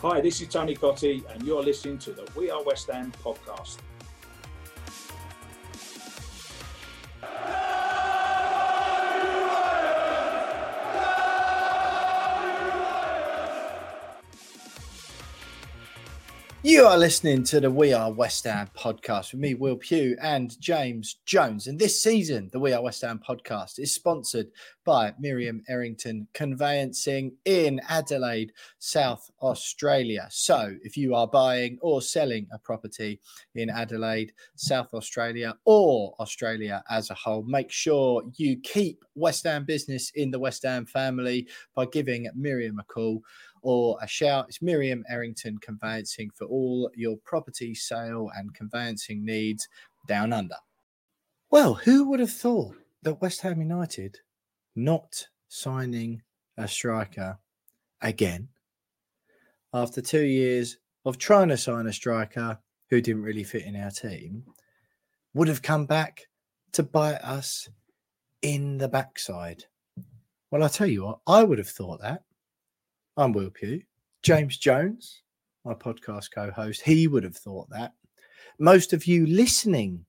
Hi, this is Tony Cottee, and you're listening to the We Are West Ham podcast. You are listening to the We Are West Ham podcast with me, Will Pugh, and James Jones. And this season, the We Are West Ham podcast is sponsored by Miriam Errington Conveyancing in Adelaide, South Australia. So if you are buying or selling a property in Adelaide, South Australia, or Australia as a whole, make sure you keep West Ham business in the West Ham family by giving Miriam a call or a shout. It's Miriam Errington Conveyancing for all your property sale and conveyancing needs down under. Well, who would have thought that West Ham United not signing a striker again after two years of trying to sign a striker who didn't really fit in our team would have come back to bite us in the backside? Well, I'll tell you what, I would have thought that. I'm Will Pugh. James Jones, my podcast co host, he would have thought that. Most of you listening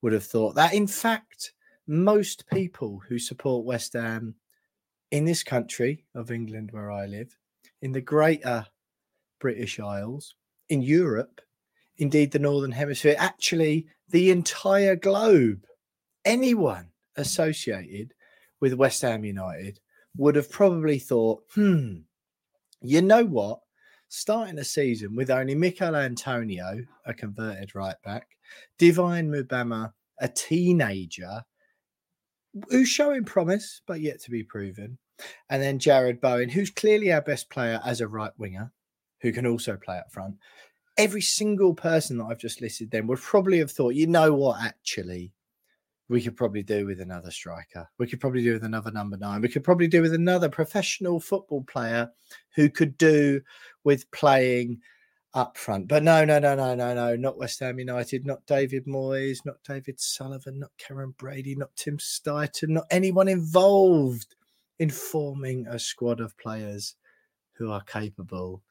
would have thought that. In fact, most people who support West Ham in this country of England, where I live, in the greater British Isles, in Europe, indeed the Northern Hemisphere, actually the entire globe, anyone associated with West Ham United would have probably thought, hmm, you know what? Starting the season with only Michail Antonio, a converted right back, Divin Mubama, a teenager who's showing promise but yet to be proven, and then Jarrod Bowen, who's clearly our best player as a right winger, who can also play up front. Every single person that I've just listed then would probably have thought, you know what, actually, we could probably do with another striker. We could probably do with another number nine. We could probably do with another professional football player who could do with playing up front. But no, no, no, no, no, no, not West Ham United, not David Moyes, not David Sullivan, not Karren Brady, not Tim Steidten, not anyone involved in forming a squad of players who are capable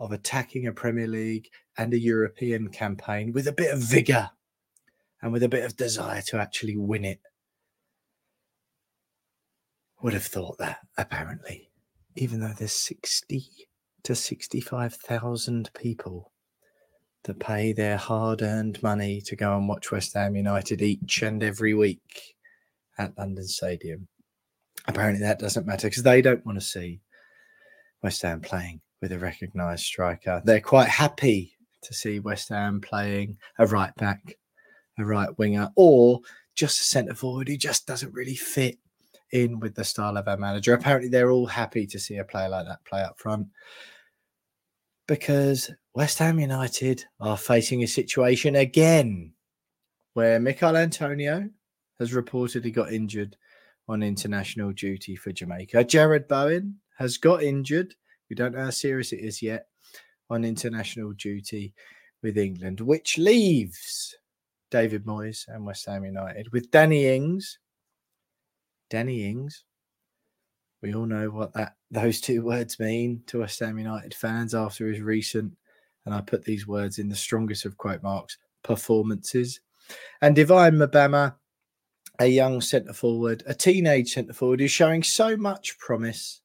of attacking a Premier League and a European campaign with a bit of vigour and with a bit of desire to actually win it. Would have thought that, apparently, even though there's 60 to 65,000 people that pay their hard earned money to go and watch West Ham United each and every week at London Stadium. Apparently, that doesn't matter because they don't want to see West Ham playing with a recognised striker. They're quite happy to see West Ham playing a right back a right winger, or just a centre forward who just doesn't really fit in with the style of our manager. Apparently, they're all happy to see a player like that play up front because West Ham United are facing a situation again where Michail Antonio has reportedly got injured on international duty for Jamaica. Jarrod Bowen has got injured. We don't know how serious it is yet on international duty with England, which leaves David Moyes and West Ham United with Danny Ings. Danny Ings. We all know what that those two words mean to West Ham United fans after his recent, and I put these words in the strongest of quote marks, performances. And Divin Mubama, a young centre forward, a teenage centre forward who's showing so much promise.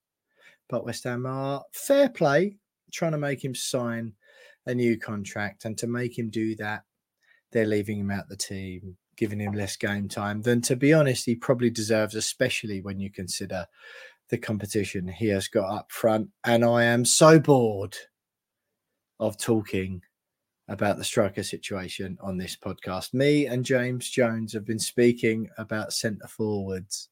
But West Ham are fair play, trying to make him sign a new contract. And to make him do that, they're leaving him out the team, giving him less game time than, to be honest, he probably deserves, especially when you consider the competition he has got up front. And I am so bored of talking about the striker situation on this podcast. Me and James Jones have been speaking about centre forwards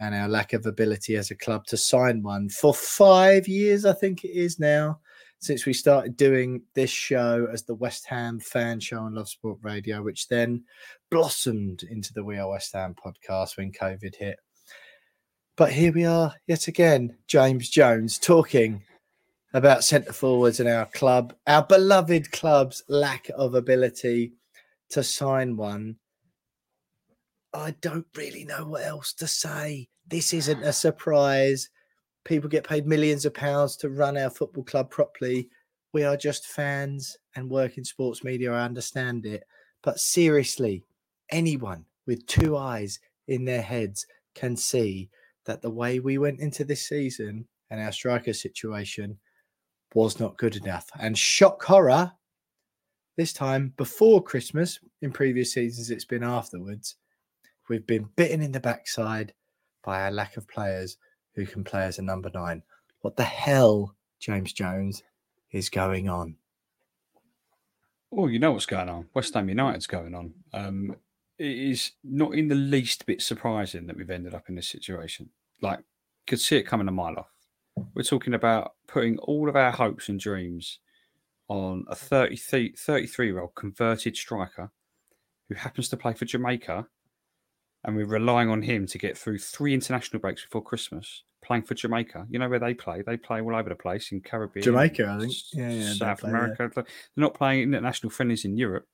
and our lack of ability as a club to sign one for five years, I think it is now, since we started doing this show as the West Ham fan show on Love Sport Radio, which then blossomed into the We Are West Ham podcast when COVID hit. But here we are yet again, James Jones talking about centre forwards and our club, our beloved club's lack of ability to sign one. I don't really know what else to say. This isn't a surprise. People get paid millions of pounds to run our football club properly. We are just fans and work in sports media. I understand it. But seriously, anyone with two eyes in their heads can see that the way we went into this season and our striker situation was not good enough. And shock horror, this time before Christmas, in previous seasons, it's been afterwards. We've been bitten in the backside by our lack of players who can play as a number nine. What the hell, James Jones, is going on? Oh, you know what's going on. West Ham United's going on. Um, it is not in the least bit surprising that we've ended up in this situation. Like, could see it coming a mile off. We're talking about putting all of our hopes and dreams on a 33, 33 year old converted striker who happens to play for Jamaica. And we're relying on him to get through three international breaks before Christmas, playing for Jamaica. You know where they play? They play all over the place in Caribbean, Jamaica, I think. Yeah, yeah. South play, America. They're not playing international friendlies in Europe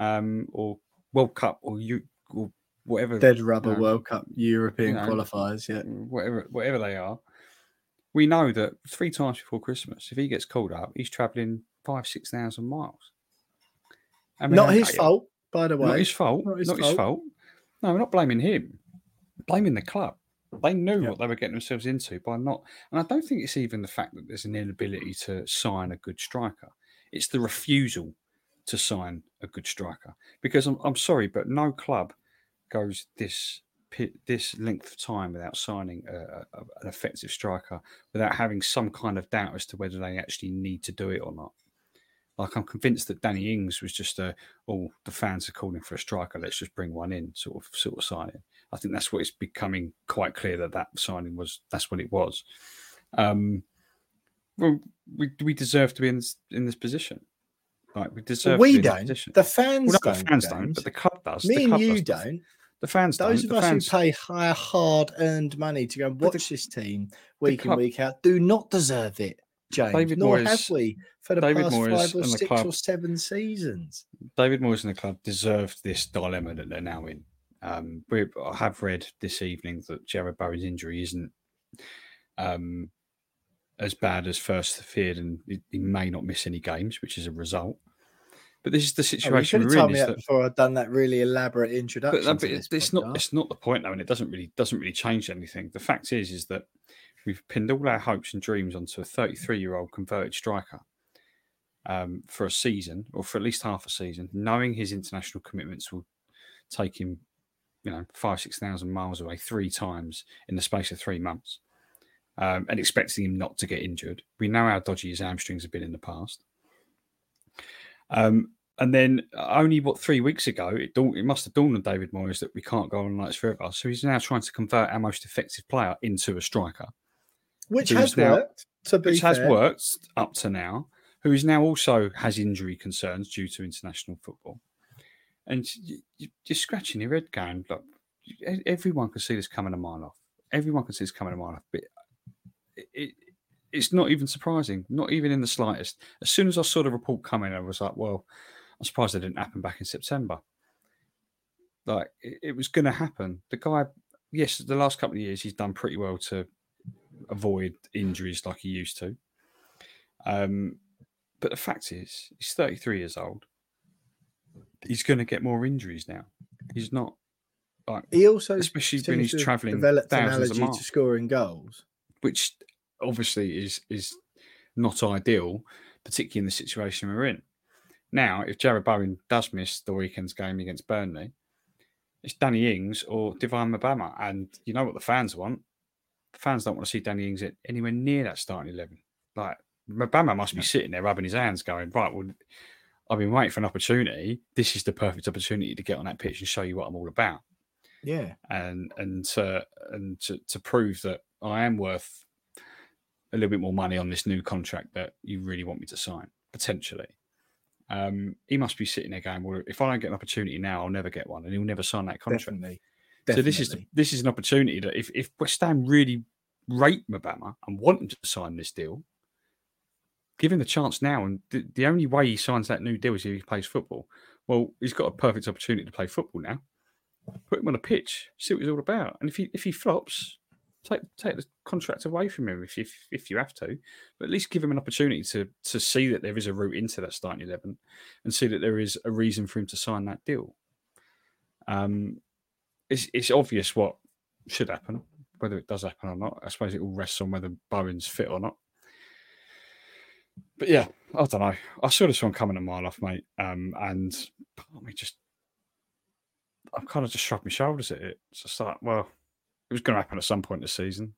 um, or World Cup or, you, or whatever. Dead rubber you know, World Cup European you know, qualifiers, yeah. Whatever, whatever they are. We know that three times before Christmas, if he gets called up, he's travelling five, six thousand miles. I mean, not his fault, by the way. Not his fault. Not his, not fault. his fault. No, we're not blaming him. blaming the club. They knew yep. what they were getting themselves into by not. And I don't think it's even the fact that there's an inability to sign a good striker. It's the refusal to sign a good striker. Because I'm, I'm sorry, but no club goes this this length of time without signing a, a, an effective striker, without having some kind of doubt as to whether they actually need to do it or not. Like I'm convinced that Danny Ings was just a oh the fans are calling for a striker, let's just bring one in sort of sort of signing. I think that's what it's becoming quite clear that that signing was that's what it was. Um, well, we we deserve to be in this in this position. Like we deserve. we don't. The fans well, don't. The fans don't, but the club does. Me and you don't. The fans, those don't. of the us fans... who pay high, hard-earned money to go and watch the, this team week club... in week out, do not deserve it, James. David Nor Moyes, have we for the David past Moyes five or six club, or seven seasons. David Moyes and the club deserved this dilemma that they're now in. Um, we I have read this evening that Jarrod Bowen's injury isn't um, as bad as first feared, and he, he may not miss any games, which is a result. But this is the situation oh, we're in. Me that, before I'd done that really elaborate introduction. But, but it's podcast. not it's not the point though, and it doesn't really doesn't really change anything. The fact is, is that we've pinned all our hopes and dreams onto a 33 year old converted striker um, for a season or for at least half a season, knowing his international commitments will take him, you know, five six thousand miles away three times in the space of three months, um, and expecting him not to get injured. We know how dodgy his hamstrings have been in the past. Um, and then only what three weeks ago, it, dawned, it must have dawned on David Moyes that we can't go on like this forever. So he's now trying to convert our most effective player into a striker, which has now, worked. To be which fair. has worked up to now. Who is now also has injury concerns due to international football, and you, are scratching your head, going, "Look, everyone can see this coming a mile off. Everyone can see this coming a mile off. But it, it, it's not even surprising, not even in the slightest. As soon as I saw the report coming, I was like, well, I'm surprised it didn't happen back in September. Like it, it was going to happen. The guy, yes, the last couple of years he's done pretty well to avoid injuries like he used to. Um, but the fact is, he's 33 years old. He's going to get more injuries now. He's not like, He also, especially when he's travelling developed an thousands of allergy to scoring goals. which obviously is is not ideal, particularly in the situation we're in. Now, if Jarrod Bowen does miss the weekend's game against Burnley, it's Danny Ings or Divin Mubama. And you know what the fans want? Fans don't want to see Danny Ings at anywhere near that starting 11. Like, Mubama must be sitting there rubbing his hands going, right, well, I've been waiting for an opportunity. This is the perfect opportunity to get on that pitch and show you what I'm all about Yeah. and and to and to, to prove that I am worth a little bit more money on this new contract that you really want me to sign potentially. Um, he must be sitting there going, "Well, if I don't get an opportunity now, I'll never get one, and he'll never sign that contract." Definitely. So this is this is an opportunity that if if West Ham really rate Mubama and want him to sign this deal, give him the chance now. And the, the only way he signs that new deal is if he plays football. Well, he's got a perfect opportunity to play football now. Put him on a pitch, see what he's all about. And if he if he flops, take take the contract away from him if if, if you have to. But at least give him an opportunity to to see that there is a route into that starting eleven, and see that there is a reason for him to sign that deal. Um, it's it's obvious what should happen. Whether it does happen or not, I suppose it all rests on whether Bowen's fit or not. But yeah, I don't know. I saw this one coming a mile off, mate. Um, and part me just, I'm kind of just shrugged my shoulders at it. It's just like, well, it was going to happen at some point this season.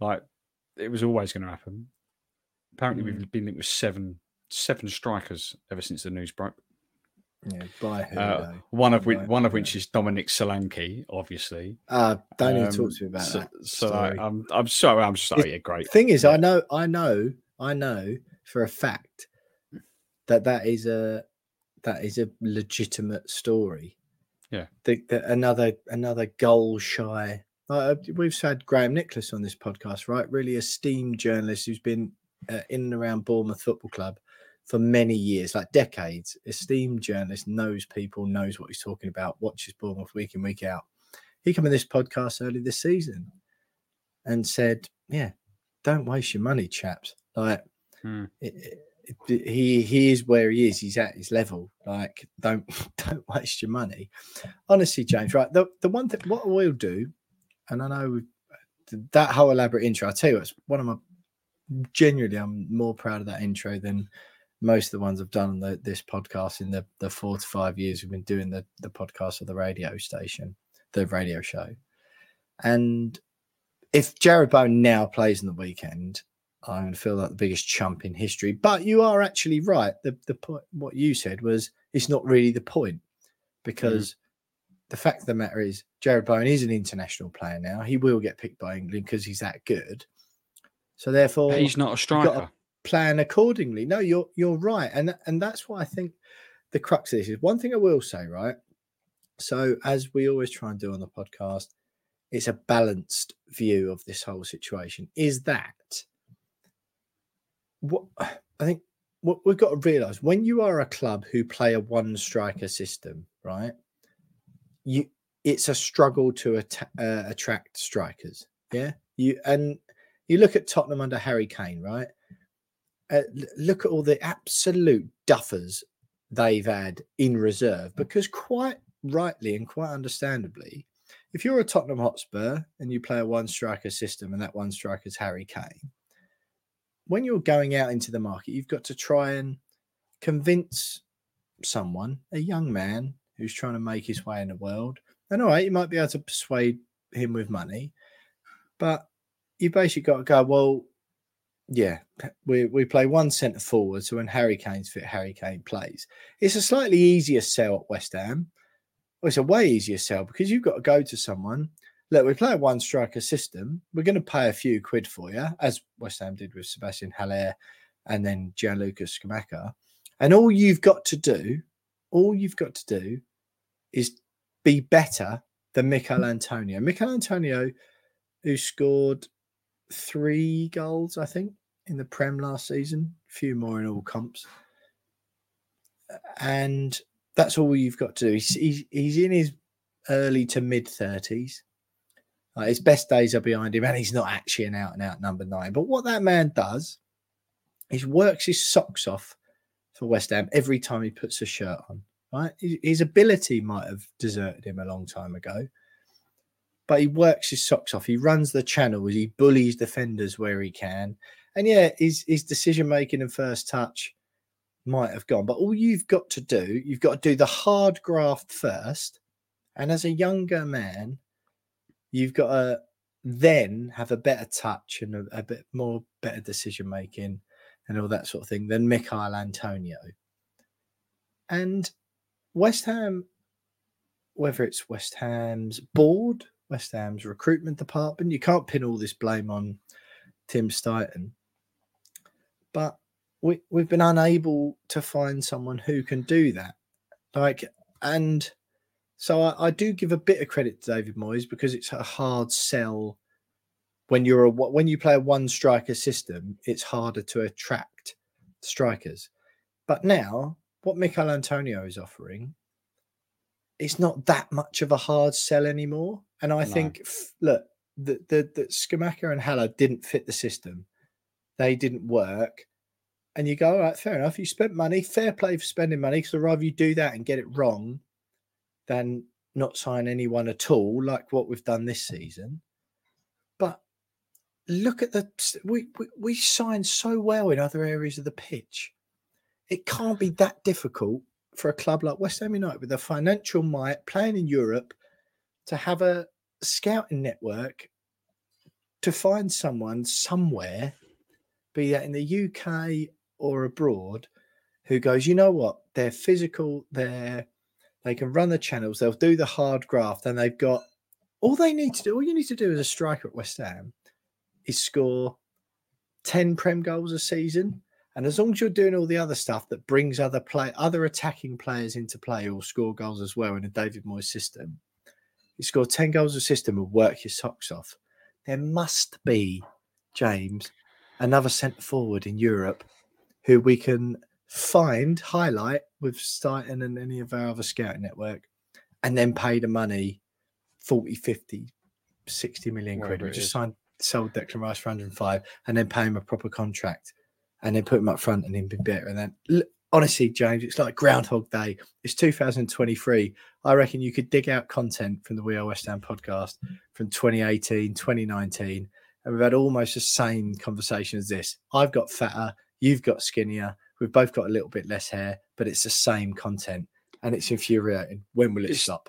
Like, it was always going to happen. Apparently, we've been linked with seven seven strikers ever since the news broke. Yeah. By who? Uh, one of which, one of which is Dominic Solanke, obviously. Uh, don't even Um, talk to me about so, that. So story. I, I'm, I'm sorry. I'm just, oh It's- yeah, great. Thing is, Yeah. I know, I know, I know for a fact that that is a that is a legitimate story. Yeah. The, the, another another goal shy. Uh, we've had Graham Nicholas on this podcast, right? Really esteemed journalist who's been uh, in and around Bournemouth Football Club for many years, like decades. Esteemed journalist, knows people, knows what he's talking about, watches Bournemouth week in week out. He came on this podcast early this season and said, "Yeah, don't waste your money, chaps. Like Hmm. it, it- it- he he is where he is. He's at his level. Like don't don't waste your money. Honestly, James. Right. The the one thing what we'll do, and I know that whole elaborate intro. I tell you, what, it's one of my genuinely. I'm more proud of that intro than most of the ones I've done on the, this podcast in the the four to five years we've been doing the the podcast or the radio station, the radio show, and if Jarrod Bowen now plays in the weekend, I'm going to feel like the biggest chump in history. But you are actually right. The the point what you said was it's not really the point because mm-hmm. the fact of the matter is Jarrod Bowen is an international player now. He will get picked by England because he's that good. So therefore, But he's not a striker. Plan accordingly. No, you're you're right, and and that's why I think the crux of this is one thing I will say. Right. So as we always try and do on the podcast, it's a balanced view of this whole situation. Is that what I think? What we've got to realize when you are a club who play a one striker system, right? You it's a struggle to uh, attract strikers. Yeah, you and you look at Tottenham under Harry Kane, right? Uh, look at all the absolute duffers they've had in reserve because quite rightly and quite understandably, if you're a Tottenham Hotspur and you play a one striker system and that one striker is Harry Kane, when you're going out into the market, you've got to try and convince someone, a young man who's trying to make his way in the world. And all right, you might be able to persuade him with money, but you basically got to go, well, yeah, we, we play one centre forward. So when Harry Kane's fit, Harry Kane plays. It's a slightly easier sell at West Ham. Well, it's a way easier sell because you've got to go to someone. Look, we play a one striker system. We're going to pay a few quid for you, as West Ham did with Sebastian Haller and then Gianluca Scamacca. And all you've got to do, all you've got to do is be better than Michail Antonio. Michail Antonio, who scored three goals, I think, in the Prem last season, a few more in all comps. And that's all you've got to do. He's, he's, he's in his early to mid 30s. Like his best days are behind him, and he's not actually an out and out number nine. But what that man does is works his socks off for West Ham every time he puts a shirt on. Right, his ability might have deserted him a long time ago, but he works his socks off. He runs the channels. He bullies defenders where he can, and yeah, his his decision making and first touch might have gone. But all you've got to do, you've got to do the hard graft first, and as a younger man, you've got to then have a better touch and a, a bit more better decision making and all that sort of thing than Michail Antonio. And West Ham, whether it's West Ham's board, West Ham's recruitment department, you can't pin all this blame on Tim Steidten. But we, we've been unable to find someone who can do that. Like, and so I, I do give a bit of credit to David Moyes because it's a hard sell when you're a when you play a one striker system, it's harder to attract strikers. But now, what Michail Antonio is offering, it's not that much of a hard sell anymore. And I no. think, look, the the, the Scamacca and Haller didn't fit the system; they didn't work. And you go, all right, fair enough. You spent money, fair play for spending money. Because I'd rather you do that and get it wrong than not sign anyone at all, like what we've done this season. But look at the we, we we signed so well in other areas of the pitch. It can't be that difficult for a club like West Ham United with a financial might playing in Europe to have a scouting network to find someone somewhere, be that in the UK or abroad, who goes, you know what, they're physical, they're they can run the channels, they'll do the hard graft, and they've got all they need to do, all you need to do as a striker at West Ham is score 10 Prem goals a season. And as long as you're doing all the other stuff that brings other play, other attacking players into play or score goals as well in a David Moyes system, you score 10 goals a system and work your socks off. There must be, James, another centre forward in Europe who we can find, highlight with Steidten and any of our other scouting network, and then pay the money 40, 50, 60 million quid. We just signed sold Declan Rice for 105 and then pay him a proper contract and then put him up front and him be better. And then honestly, James, it's like Groundhog Day. It's 2023. I reckon you could dig out content from the We Are West Ham podcast from 2018, 2019, and we've had almost the same conversation as this. I've got fatter, you've got skinnier, we've both got a little bit less hair, but it's the same content and it's infuriating. When will it it's, stop?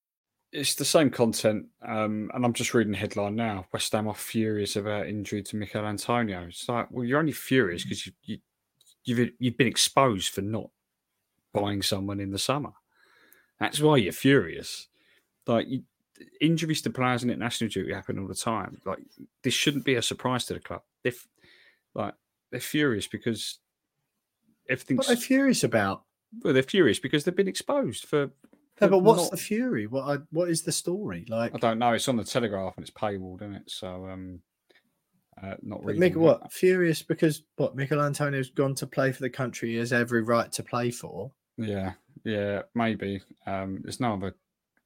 it's the same content, um, and I'm just reading the headline now. West Ham are furious about injury to Michail Antonio. It's like, well, you're only furious because you, you, you've you've been exposed for not buying someone in the summer. That's why you're furious. Like you, injuries to players in international duty happen all the time. Like this shouldn't be a surprise to the club. If like they're furious because everything's. What they're furious about? Well, they're furious because they've been exposed for no, but what's not... the fury? What I, what is the story like? I don't know. It's on the Telegraph and it's paywalled, isn't it? So um, uh, not really. Mick, what furious because what Michail Antonio's gone to play for the country he has every right to play for. Yeah, yeah, maybe. Um, there's no other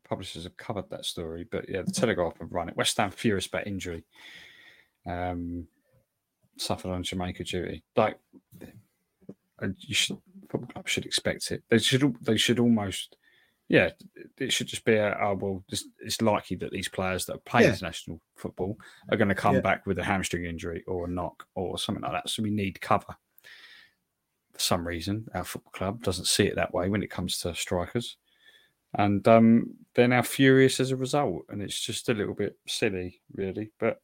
publishers have covered that story, but yeah, the Telegraph have run it. West Ham furious about injury. Um, suffered on Jamaica duty. Like, and you should football club should expect it. They should. They should almost. Yeah, it should just be a. Oh well, it's, it's likely that these players that play Yeah. international football are going to come Yeah. back with a hamstring injury or a knock or something like that. So we need cover. For some reason, our football club doesn't see it that way when it comes to strikers, and um, they're now furious as a result. And it's just a little bit silly, really. But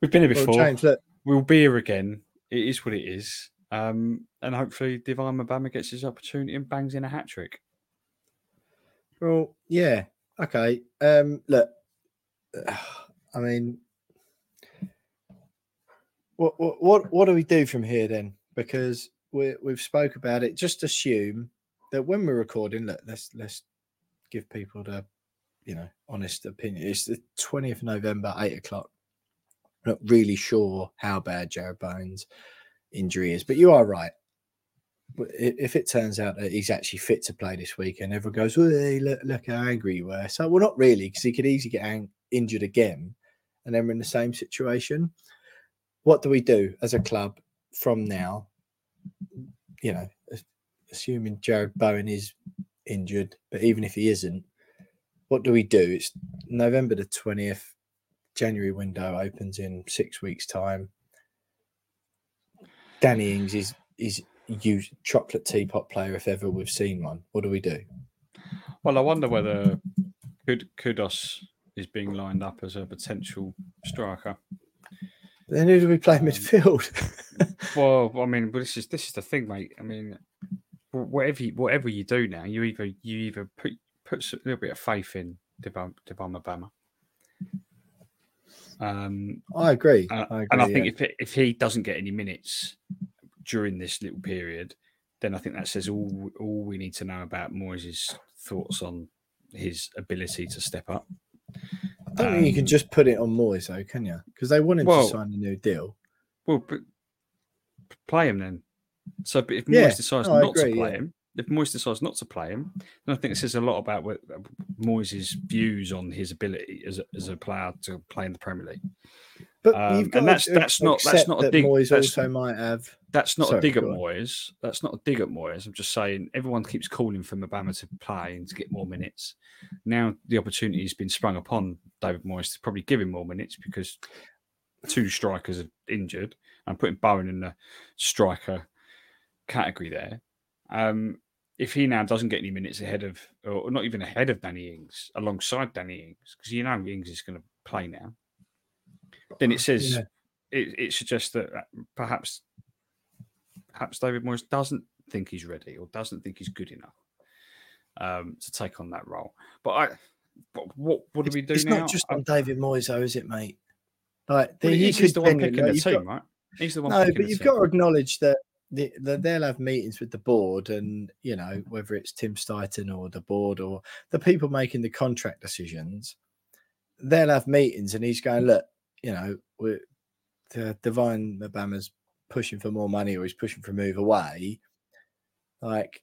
we've been here Well, before look, we'll be here again. It is what it is. Um, and hopefully Divin Mubama gets his opportunity and bangs in a hat trick. Well, yeah, okay. Um, look, I mean, what what what do we do from here then? Because we we've spoke about it. Just assume that when we're recording, look, let's let's give people the you know honest opinion. It's the twentieth of November, eight o'clock. Not really sure how bad Jarrod Bowen's injury is, but you are right. If it turns out that he's actually fit to play this weekend, everyone goes, hey, look, look how angry you were. So, well, not really, because he could easily get ang- injured again, and then we're in the same situation. What do we do as a club from now? You know, assuming Jarrod Bowen is injured, but even if he isn't, what do we do? It's November the 20th, January window opens in six weeks' time. Danny Ings is is you chocolate teapot player if ever we've seen one. What do we do? Well, I wonder whether Kudus is being lined up as a potential striker. Then who do we play um, midfield? Well, I mean, this is this is the thing, mate. I mean, whatever you, whatever you do now, you either you either put put a little bit of faith in Mubama. Um, I agree. And, I agree. and I think yeah. if it, if he doesn't get any minutes during this little period, then I think that says all all we need to know about Moyes' thoughts on his ability to step up. I don't think you can um, just put it on Moyes, though, can you? Because they want him Well, to sign a new deal. Well, but play him then. So, but if Yeah, Moyes decides no, not to play yeah. him, if Moyes decides not to play him, then I think this says a lot about what, Moyes' views on his ability as a, as a player to play in the Premier League. But Um, you've got and that's to that's not that's not a dig. Moyes that's, also might have. that's not Sorry, a dig at. Moyes. That's not a dig at Moyes. I'm just saying everyone keeps calling for Mubama to play and to get more minutes. Now the opportunity has been sprung upon David Moyes to probably give him more minutes because two strikers are injured. I'm putting Bowen in the striker category there. Um, if he now doesn't get any minutes ahead of, or not even ahead of Danny Ings, alongside Danny Ings, because you know Ings is going to play now, then it says Yeah. it, it suggests that uh, perhaps perhaps David Moyes doesn't think he's ready or doesn't think he's good enough um, to take on that role. But I, but what what do we do it's now? not just on David Moyes, though, is it, mate? Like, well, he he's the one picking the team, got- right? He's the one. No, but you've team. got to acknowledge that, the, that they'll have meetings with the board, and you know whether it's Tim Steidten or the board or the people making the contract decisions, they'll have meetings, and he's going, look, you know, we're, the Divin Mubama's pushing for more money or he's pushing for a move away. Like,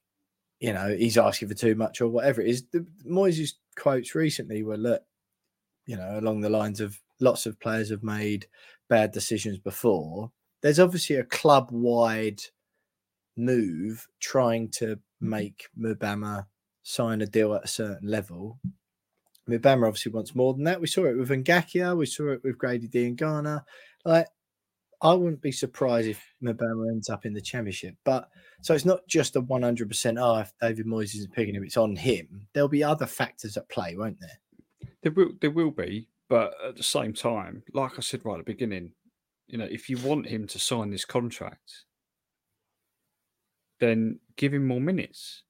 you know, he's asking for too much or whatever it is. The Moyes' quotes recently were, look, you know, along the lines of lots of players have made bad decisions before. There's obviously a club wide move trying to mm-hmm. make Mubama sign a deal at a certain level. Mubama obviously wants more than that. We saw it with Ngakia, we saw it with Grady Diangana. Like, I wouldn't be surprised if Mubama ends up in the championship. But so it's not just a 100% oh, if David Moyes isn't picking him, it's on him. There'll be other factors at play, won't there? There will there will be, but at the same time, like I said right at the beginning, you know, if you want him to sign this contract, then give him more minutes.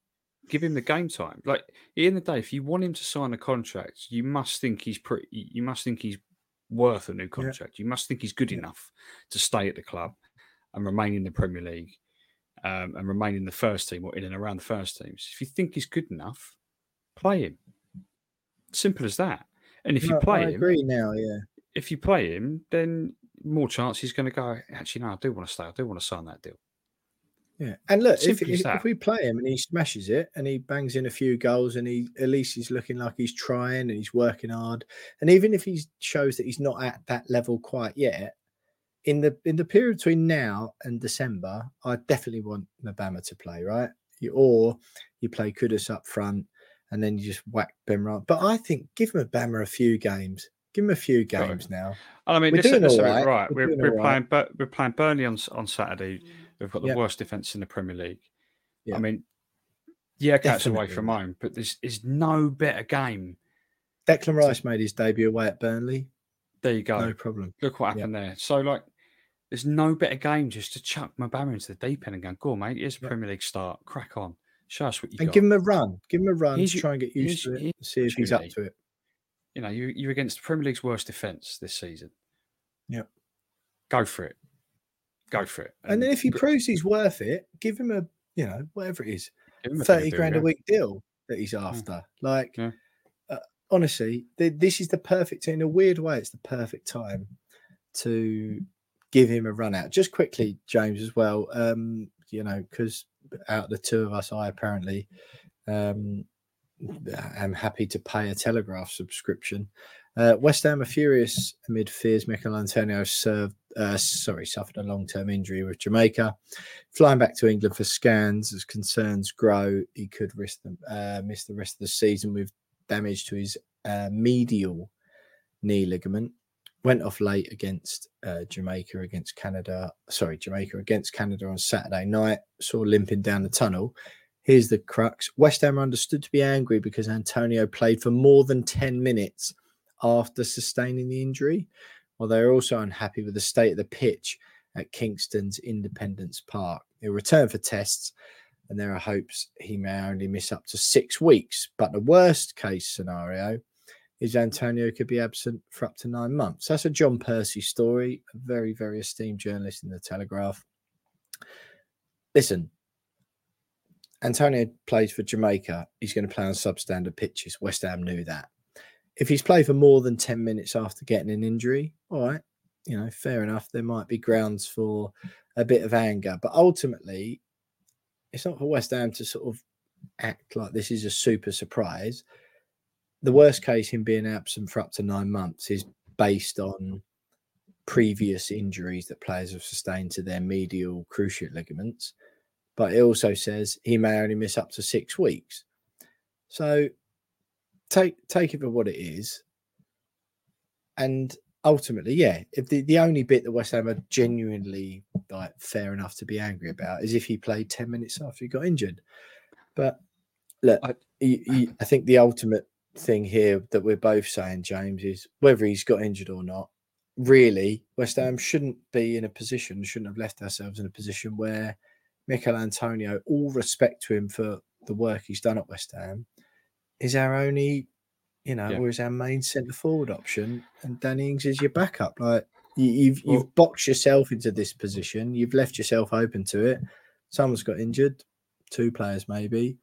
Give him the game time. Like in the the day, if you want him to sign a contract, you must think he's pretty you must think he's worth a new contract. You must think he's good enough to stay at the club and remain in the Premier League um, and remain in the first team or in and around the first teams. If you think he's good enough, play him. Simple as that. And if you play I him, agree now, yeah. if you play him, then more chance he's going to go. Actually, no, I do want to stay. I do want to sign that deal. Yeah, and look, if, if, if we play him and he smashes it and he bangs in a few goals and he at least he's looking like he's trying and he's working hard, and even if he shows that he's not at that level quite yet, in the in the period between now and December, I definitely want Mubama to play right, you, or you play Kudus up front and then you just whack Ben right. But I think give Mubama a few games, give him a few games now. I mean, We're this, doing this, all right. right. We're We're, we're playing, we're playing Burnley on on Saturday. We've got the Yep. worst defense in the Premier League. Yeah. I mean, yeah, cats away from home, but there's is no better game. Declan Rice made his debut away at Burnley, There you go. no problem. Look what happened there. So like, there's no better game just to chuck Mubama into the deep end and go, "Go on, mate. Here's a Yep. Premier League start. Crack on. Show us what you and got." give him a run. Give him a run Here's to try and get used to it. and See if he's up to it. You know, you you're against the Premier League's worst defense this season. Yep. Go for it. Go for it. And then if he proves he's worth it, give him a you know whatever it is, give him a thirty bigger grand deal, a week deal that he's after. Like Yeah. uh, honestly, th- this is the perfect. In a weird way, it's the perfect time to give him a run out. Just quickly, James, as well. Um, you know, because out of the two of us, I apparently um, am happy to pay a Telegraph subscription. Uh, West Ham are furious amid fears Michail Antonio served, uh, sorry, suffered a long-term injury with Jamaica. Flying back to England for scans as concerns grow, he could risk them, uh, miss the rest of the season with damage to his uh, medial knee ligament. Went off late against uh, Jamaica against Canada. Sorry, Jamaica against Canada on Saturday night. Saw limping down the tunnel. Here's the crux: West Ham are understood to be angry because Antonio played for more than ten minutes after sustaining the injury, while they're also unhappy with the state of the pitch at Kingston's Independence Park. He'll return for tests, and there are hopes he may only miss up to six weeks. But the worst case scenario is Antonio could be absent for up to nine months. That's a John Percy story, a very, very esteemed journalist in the Telegraph. Listen, Antonio plays for Jamaica. He's going to play on substandard pitches. West Ham knew that. If he's played for more than 10 minutes after getting an injury, all right, you know, fair enough. There might be grounds for a bit of anger, but ultimately, it's not for West Ham to sort of act like this is a super surprise. The worst case, him being absent for up to nine months, is based on previous injuries that players have sustained to their medial cruciate ligaments. But it also says he may only miss up to six weeks. So take take it for what it is. And ultimately, yeah, if the, the only bit that West Ham are genuinely like fair enough to be angry about is if he played 10 minutes after he got injured. But look, I- you, you, I think the ultimate thing here that we're both saying, James, is whether he's got injured or not, really, West Ham shouldn't be in a position, shouldn't have left ourselves in a position where Michail Antonio, all respect to him for the work he's done at West Ham, is our only, you know, Yeah. or is our main centre forward option, and Danny Ings is your backup. Like you, you've Well- you've boxed yourself into this position, you've left yourself open to it. Someone's got injured, two players maybe,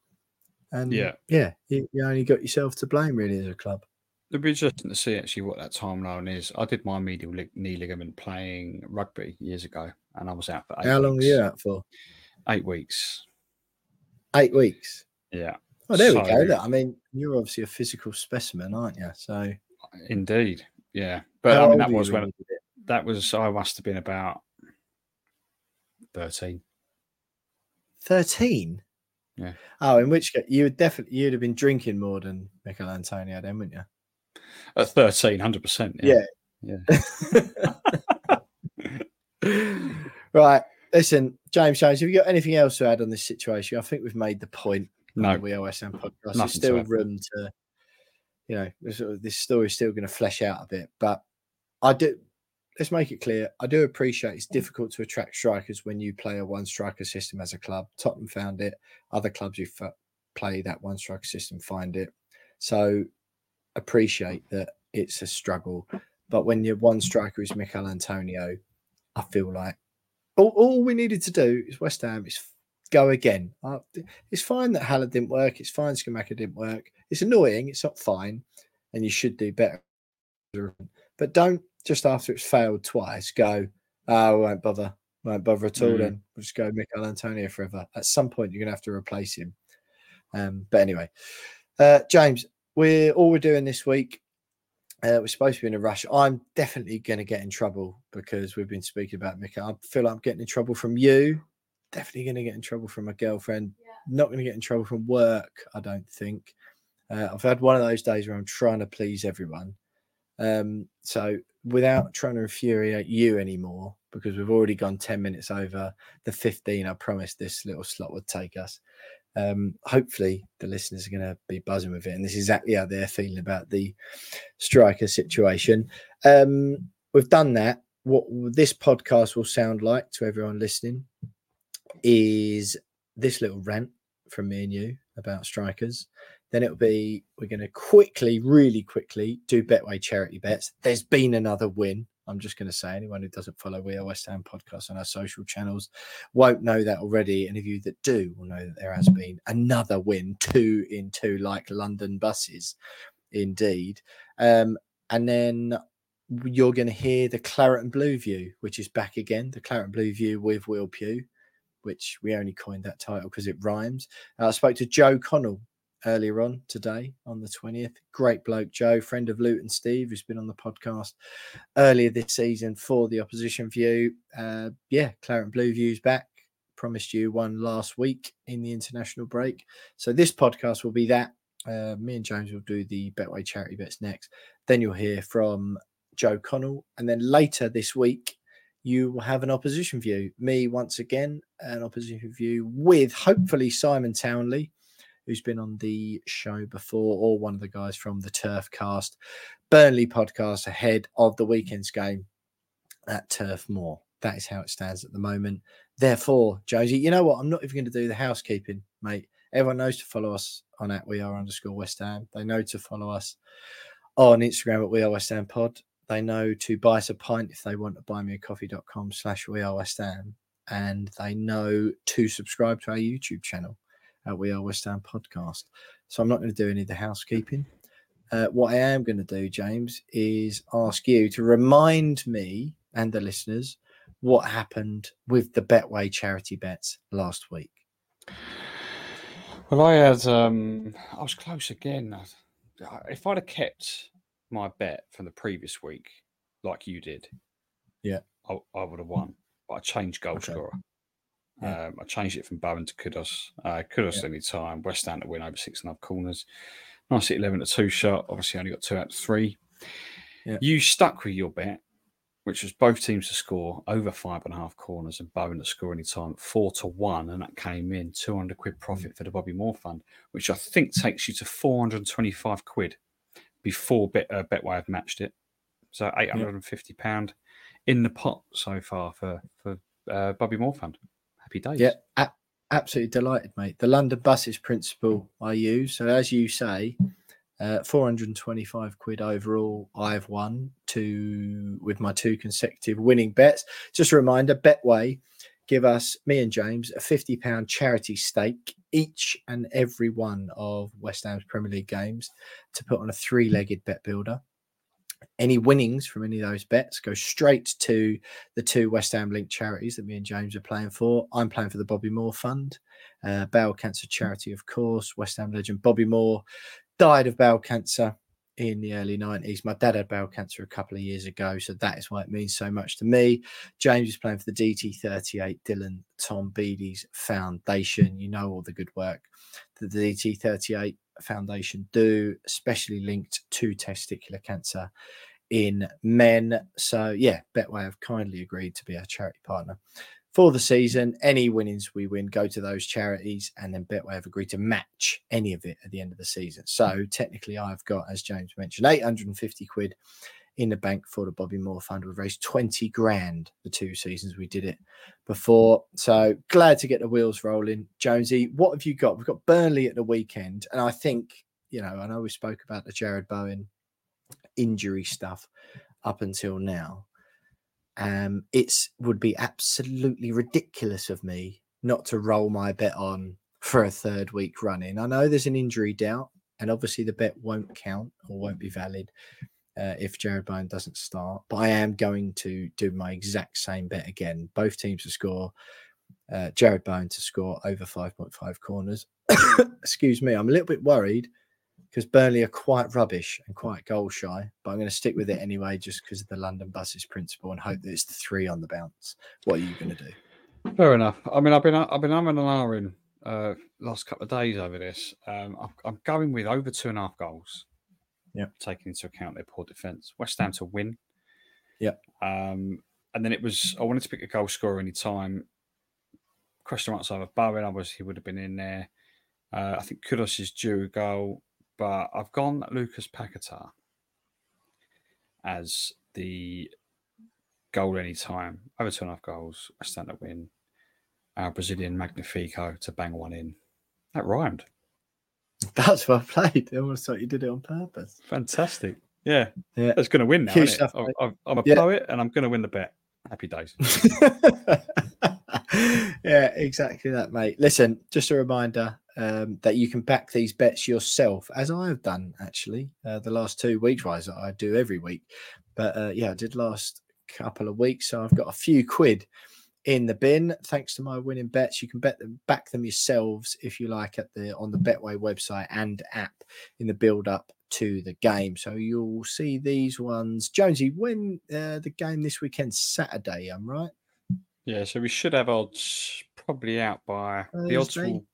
and Yeah. yeah, you, you only got yourself to blame really as a club. It'd be interesting to see actually what that timeline is. I did my medial knee ligament playing rugby years ago, and I was out for eight How long were you out for? Eight weeks. Eight weeks. Yeah, Oh, there we go. Look, I mean, you're obviously a physical specimen, aren't you? So, indeed. Yeah, but how I mean that was when you did it? that was. I must have been about thirteen. thirteen. Yeah. Oh, in which case you would definitely you'd have been drinking more than Michail Antonio, then, wouldn't you? At 13, 100 percent. Yeah. Yeah. right. Listen, James Jones, have you got anything else to add on this situation? I think we've made the point. No. We Ham podcast. There's still add. room to, you know, this, this story's still going to flesh out a bit. But I do, let's make it clear. I do appreciate it's difficult to attract strikers when you play a one striker system as a club. Tottenham found it. Other clubs who fa- play that one striker system find it. So appreciate that it's a struggle. But when your one striker is Michail Antonio, I feel like all, all we needed to do is West Ham is go again. Uh, it's fine that Haller didn't work. It's fine Scamacca didn't work. It's annoying. It's not fine, and you should do better. But don't just after it's failed twice go. Oh, I won't bother. Won't bother at all. Mm. Then we'll just go Michail Antonio forever. At some point, you're gonna have to replace him. Um, but anyway, uh, James, we're all we're doing this week. Uh, we're supposed to be in a rush. I'm definitely going to get in trouble because we've been speaking about Michail. I feel like I'm getting in trouble from you. Definitely going to get in trouble from my girlfriend. Not going to get in trouble from work. I don't think. Uh, I've had one of those days where I'm trying to please everyone. Um, so without trying to infuriate you anymore, because we've already gone 10 minutes over the 15 I promised this little slot would take us. Um, hopefully the listeners are going to be buzzing with it. And this is exactly how they're feeling about the striker situation. Um, we've done that. What this podcast will sound like to everyone listening is this little rant from me and you about strikers. Then it'll be we're going to quickly, really quickly do Betway charity bets. There's been another win. I'm just going to say anyone who doesn't follow We Are West Ham podcast on our social channels won't know that already. And of you that do will know that there has been another win, two in two, like London buses, indeed. Um, and then you're going to hear the Claret and Blue View, which is back again. The Claret and Blue View with Will Pugh, which we only coined that title because it rhymes. I spoke to Joe Connell earlier on today on the 20th. Great bloke, Joe, friend of Luton Steve, who's been on the podcast earlier this season for the opposition view. Uh, yeah, Claret and Blue View's back. Promised you one last week in the international break. So this podcast will be that. Uh, me and James will do the Betway charity bets next. Then you'll hear from Joe Connell. And then later this week, you will have an opposition view. Me, once again, an opposition view with hopefully Simon Townley who's been on the show before, or one of the guys from the Turf Cast Burnley podcast ahead of the weekend's game at Turf Moor. That is how it stands at the moment. Therefore, Josie, you know what? I'm not even going to do the housekeeping, mate. Everyone knows to follow us on at we are underscore West Ham. They know to follow us on Instagram at we are West Ham Pod. They know to buy us a pint if they want to buy me a coffee.com slash we are West Ham. And they know to subscribe to our YouTube channel at We Are West Ham podcast. So I'm not going to do any of the housekeeping. Uh, what I am going to do, James, is ask you to remind me and the listeners what happened with the Betway charity bets last week. Well, I had, um, I was close again. If I'd have kept my bet from the previous week, like you did, yeah, I, I would have won. But I changed goal Okay. scorer. Yeah. Um, I changed it from Bowen to Kudus. Uh, Kudus Yeah. any time. West Ham to win over six and a half corners. Nice at 11 to two shot. Obviously, only got two out of three. Yeah. You stuck with your bet, which was both teams to score over five and a half corners and Bowen to score any time, four to one. And that came in 200 quid profit for the Bobby Moore Fund, which I think takes you to 425 quid before Bet, uh, Betway have matched it. So 850 pound in the pot so far for, for uh, Bobby Moore Fund. Happy days. Yeah, a- absolutely delighted, mate. The London buses principle I use. So as you say, uh, 425 quid overall. I've won two with my two consecutive winning bets. Just a reminder, Betway give us me and James a 50 pound charity stake each and every one of West Ham's Premier League games to put on a three-legged bet builder. Any winnings from any of those bets go straight to the two West Ham linked charities that me and James are playing for. I'm playing for the Bobby Moore Fund, uh, bowel cancer charity, of course. West Ham legend Bobby Moore died of bowel cancer in the early 90s. My dad had bowel cancer a couple of years ago, so that is why it means so much to me. James is playing for the DT38 Dylan Tombides Foundation. You know all the good work that the DT38 Foundation do, especially linked to testicular cancer in men. So yeah, Betway have kindly agreed to be our charity partner for the season. Any winnings we win go to those charities, and then Betway have agreed to match any of it at the end of the season. So technically, I've got, as James mentioned, 850 quid in the bank for the Bobby Moore Fund. We've raised 20 grand the two seasons we did it before. So glad to get the wheels rolling. Jonesy, what have you got? We've got Burnley at the weekend. And I think, you know, I know we spoke about the Jarrod Bowen injury stuff up until now. Um, it's would be absolutely ridiculous of me not to roll my bet on for a third week running. I know there's an injury doubt, and obviously the bet won't count or won't be valid uh, if Jarrod Bowen doesn't start. But I am going to do my exact same bet again. Both teams to score. Uh, Jarrod Bowen to score over 5.5 corners. Excuse me. I'm a little bit worried because Burnley are quite rubbish and quite goal shy, but I'm going to stick with it anyway just because of the London buses principle and hope that it's the three on the bounce. What are you going to do? Fair enough. I mean, I've been I've been having an hour in uh, last couple of days over this. Um, I'm, I'm going with over two and a half goals. Yeah. Taking into account their poor defence. West Ham to win. Yeah. Um, and then it was I wanted to pick a goal scorer any time. Question marks over Bowen, obviously he would have been in there. Uh, I think Kudus is due a goal, but I've gone Lucas Paquetá as the goal any time. Over two and a half goals, West stand to win. Our Brazilian Magnifico to bang one in. That rhymed. That's well played. I almost thought you did it on purpose. Fantastic. Yeah. Yeah. It's going to win now. Isn't it? stuff, I'm- I'm, I'm a Yeah. poet and I'm going to win the bet. Happy days. yeah, exactly that, mate. Listen, just a reminder um, that you can back these bets yourself, as I have done actually uh, the last two weeks. Wise, I do every week, but uh, yeah, I did last couple of weeks, so I've got a few quid in the bin thanks to my winning bets. You can bet them, back them yourselves if you like at the on the Betway website and app in the build up to the game. So you'll see these ones. Jonesy, when uh, the game this weekend, Saturday, I'm right. yeah, so we should have odds probably out by the odds will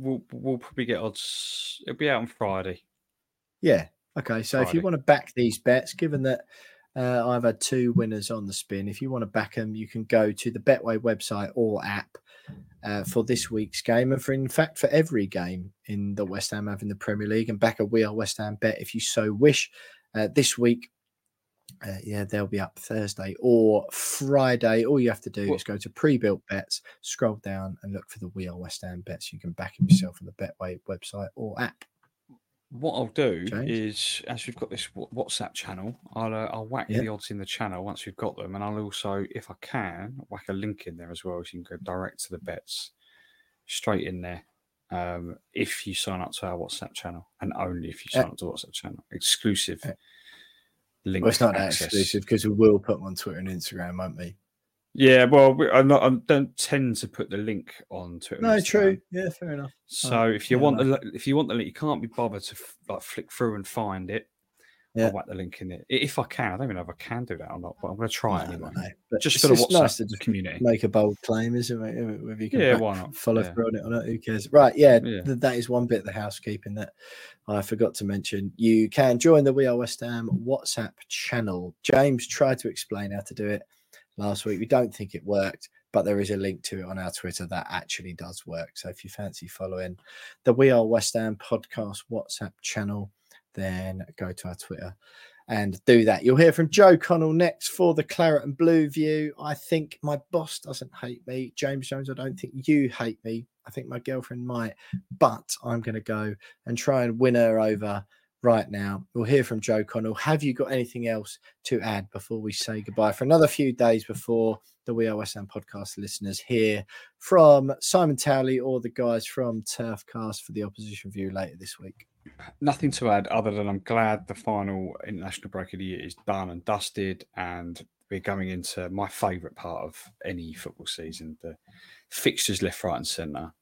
we'll, we'll probably get odds. It'll be out on Friday. Yeah. Okay. So if you want to back these bets, given that uh, I've had two winners on the spin, if you want to back them, you can go to the Betway website or app uh, for this week's game, and for in fact for every game in the West Ham have in the Premier League, and back a We Are West Ham bet if you so wish. Uh, this week, uh, yeah, they'll be up Thursday or Friday. All you have to do is go to pre-built bets, scroll down, and look for the We Are West Ham bets. You can back them yourself on the Betway website or app. What I'll do is, as we've got this WhatsApp channel, I'll uh, I'll whack Yeah. the odds in the channel once we've got them, and I'll also, if I can, whack a link in there as well, so you can go direct to the bets straight in there. Um, if you sign up to our WhatsApp channel, and only if you Uh, sign up to WhatsApp channel, exclusive uh, link. Well, it's not that access. exclusive because we will put them on Twitter and Instagram, won't we? Yeah, well, I'm not. I don't tend to put the link on Twitter. No, true. Yeah, fair enough. So oh, if you want the if you want the link, you can't be bothered to like flick through and find it. Yeah. I'll whack the link in there I- if I can. I don't even know if I can do that or not, but I'm going to try No, anyway. no, but Just for the WhatsApp nice to just community. Make a bold claim, isn't it? Whether you can Yeah, why not? follow Yeah. through on it or not, who cares? Right, yeah, Yeah. th- that is one bit of the housekeeping that I forgot to mention. You can join the We Are West Ham WhatsApp channel. James tried to explain how to do it last week. We don't think it worked, but there is a link to it on our Twitter that actually does work. So if you fancy following the We Are West Ham podcast WhatsApp channel, then go to our Twitter and do that. You'll hear from Joe Connell next for the Claret and Blue view. I think my boss doesn't hate me. James Jones, I don't think you hate me. I think my girlfriend might, but I'm going to go and try and win her over right now. We'll hear from Joe Connell. Have you got anything else to add before we say goodbye for another few days before the We Are West Ham podcast listeners hear from Simon Towley or the guys from Turfcast for the opposition view later this week? Nothing to add other than I'm glad the final international break of the year is done and dusted, and we're going into my favourite part of any football season: the fixtures left, right, and centre.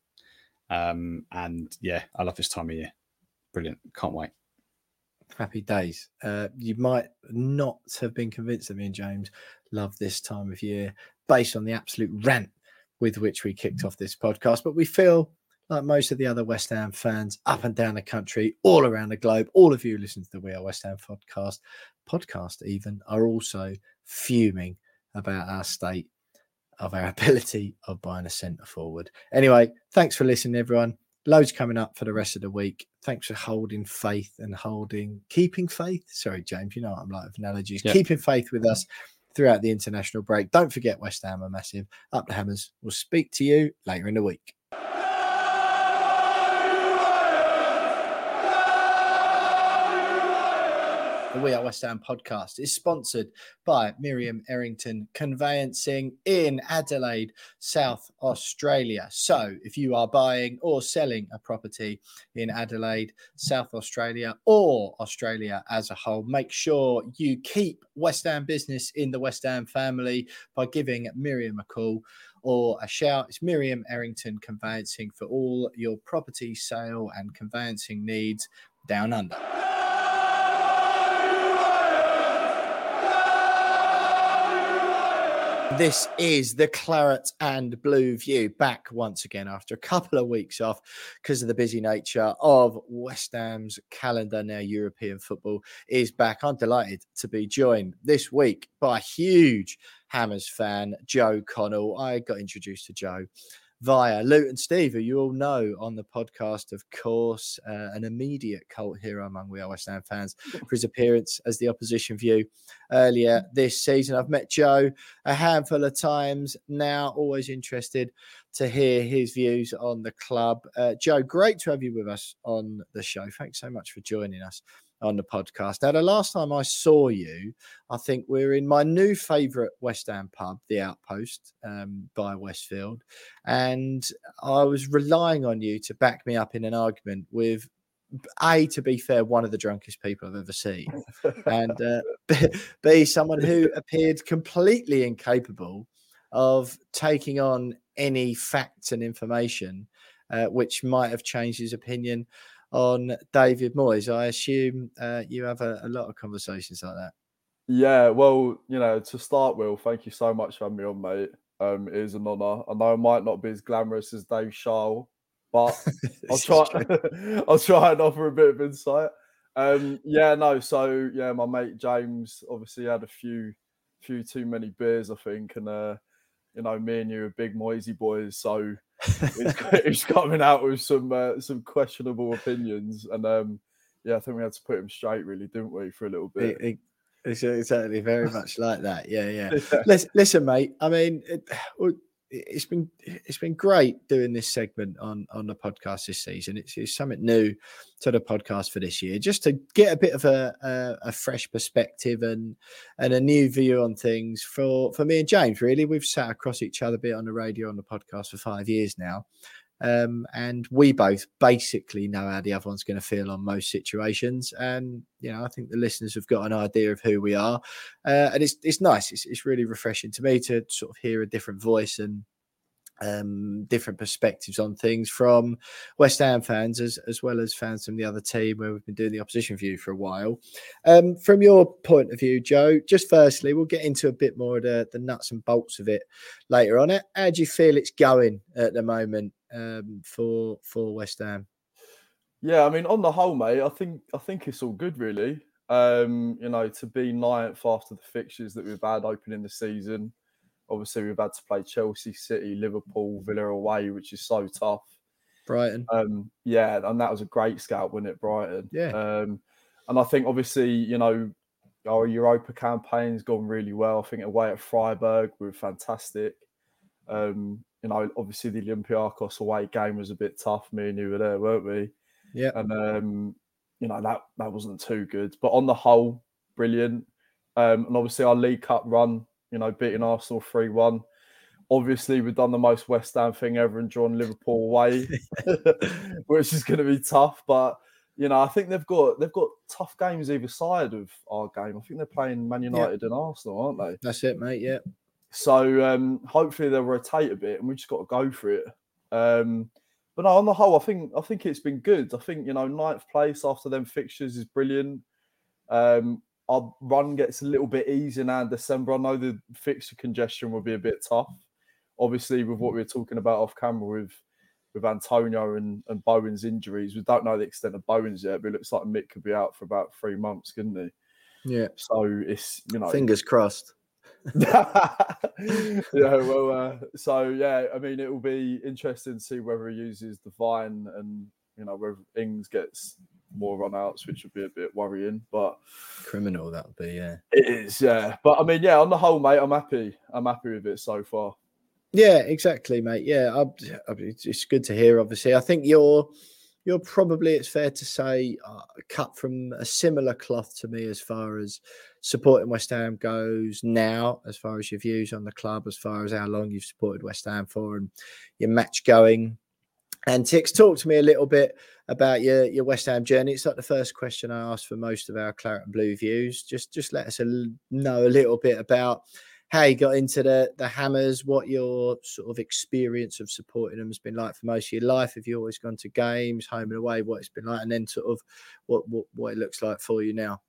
Um, and yeah, I love this time of year. Brilliant! Can't wait. Happy days. Uh, you might not have been convinced that me and James love this time of year based on the absolute rant with which we kicked off this podcast, but we feel like most of the other West Ham fans up and down the country, all around the globe, all of you who listen to the We Are West Ham podcast, podcast even, are also fuming about our state of our ability of buying a centre forward. Anyway, thanks for listening, everyone. Loads coming up for the rest of the week. Thanks for holding faith and holding, keeping faith. Sorry, James, you know what I'm like with analogies. Yeah. Keeping faith with us throughout the international break. Don't forget West Ham are massive. Up the hammers. We'll speak to you later in the week. The We Are West Ham podcast, is sponsored by Miriam Errington Conveyancing in Adelaide, South Australia. So, if you are buying or selling a property in Adelaide, South Australia, or Australia as a whole, make sure you keep West Ham business in the West Ham family by giving Miriam a call or a shout. It's Miriam Errington Conveyancing for all your property sale and conveyancing needs down under. This is the Claret and Blue View back once again after a couple of weeks off because of the busy nature of West Ham's calendar. Now, European football is back. I'm delighted to be joined this week by a huge Hammers fan, Joe Connell. I got introduced to Joe via Luton Steve, who you all know on the podcast, of course, uh, an immediate cult hero among We Are West Ham fans for his appearance as the opposition view earlier this season. I've met Joe a handful of times now, always interested to hear his views on the club. Uh, Joe, great to have you with us on the show. Thanks so much for joining us on the podcast. Now, the last time I saw you, I think we are in my new favourite West Ham pub, the Outpost um, by Westfield, and I was relying on you to back me up in an argument with. A, to be fair, one of the drunkest people I've ever seen, and uh, B, someone who appeared completely incapable of taking on any facts and information uh, which might have changed his opinion on David Moyes. I assume uh, you have a, a, lot of conversations like that. Yeah, well, you know, to start with, thank you so much for having me on, mate. Um, it is an honour. I know it might not be as glamorous as Dave Charles, but I'll try. I'll try and offer a bit of insight. Um, yeah, no. So yeah, my mate James obviously had a few, few too many beers, I think, and uh, you know, me and you are big Moisey boys, so he's, coming out with some uh, some questionable opinions, and um, yeah, I think we had to put him straight, really, didn't we, for a little bit? It, it, it's certainly very much like that. Yeah, yeah. listen, listen, mate. I mean, it, it's been it's been great doing this segment on on the podcast this season. It's, it's something new to the podcast for this year, just to get a bit of a, a, a fresh perspective and and a new view on things for for me and James. Really, we've sat across each other a bit on the radio on the podcast for five years now, um, and we both basically know how the other one's going to feel on most situations. And you know, I think the listeners have got an idea of who we are, uh, and it's it's nice. It's it's really refreshing to me to sort of hear a different voice and um, different perspectives on things from West Ham fans as, as well as fans from the other team where we've been doing the opposition view for a while. Um, from your point of view, Joe, just firstly, we'll get into a bit more of the, the nuts and bolts of it later on. How do you feel it's going at the moment um, for for West Ham? Yeah, I mean, on the whole, mate, I think I think it's all good, really. Um, you know, to be ninth after the fixtures that we've had opening the season. Obviously, we've had to play Chelsea, City, Liverpool, Villa away, which is so tough. Brighton. Um, yeah, and that was a great scout, wasn't it, Brighton? Yeah. Um, and I think obviously, you know, our Europa campaign's gone really well. I think away at Freiburg, we were fantastic. Um, you know, obviously the Olympiacos away game was a bit tough. Me and you were there, weren't we? Yeah. And um, you know that that wasn't too good, but on the whole, brilliant. Um, and obviously our League Cup run, you know, beating Arsenal three one. Obviously, we've done the most West Ham thing ever and drawn Liverpool away, which is going to be tough. But you know, I think they've got they've got tough games either side of our game. I think they're playing Man United and Arsenal, aren't they? That's it, mate. Yeah. So um, hopefully they'll rotate a bit, and we just got to go for it. Um, but no, on the whole, I think I think it's been good. I think you know ninth place after them fixtures is brilliant. Um, our run gets a little bit easier now in December. I know the fixture congestion will be a bit tough. Obviously, with what we were talking about off camera with with Antonio and, and Bowen's injuries, we don't know the extent of Bowen's yet, but it looks like Mick could be out for about three months, couldn't he? Yeah. So it's you know fingers crossed. yeah, well, uh, so yeah, I mean, it will be interesting to see whether he uses Divin and you know whether Ings gets more run outs, which would be a bit worrying. But criminal that would be, yeah. It is, yeah. But I mean, yeah, on the whole, mate, I'm happy. I'm happy with it so far. Yeah, exactly, mate. Yeah, I, I, it's good to hear. Obviously, I think you're you're probably it's fair to say uh, cut from a similar cloth to me as far as supporting West Ham goes now, as far as your views on the club, as far as how long you've supported West Ham for, and your match going. And Tix, talk to me a little bit about your your West Ham journey. It's like the first question I ask for most of our Claret and Blue views. Just just let us know a little bit about how you got into the the Hammers, what your sort of experience of supporting them has been like for most of your life. Have you always gone to games, home and away, what it's been like, and then sort of what what, what it looks like for you now.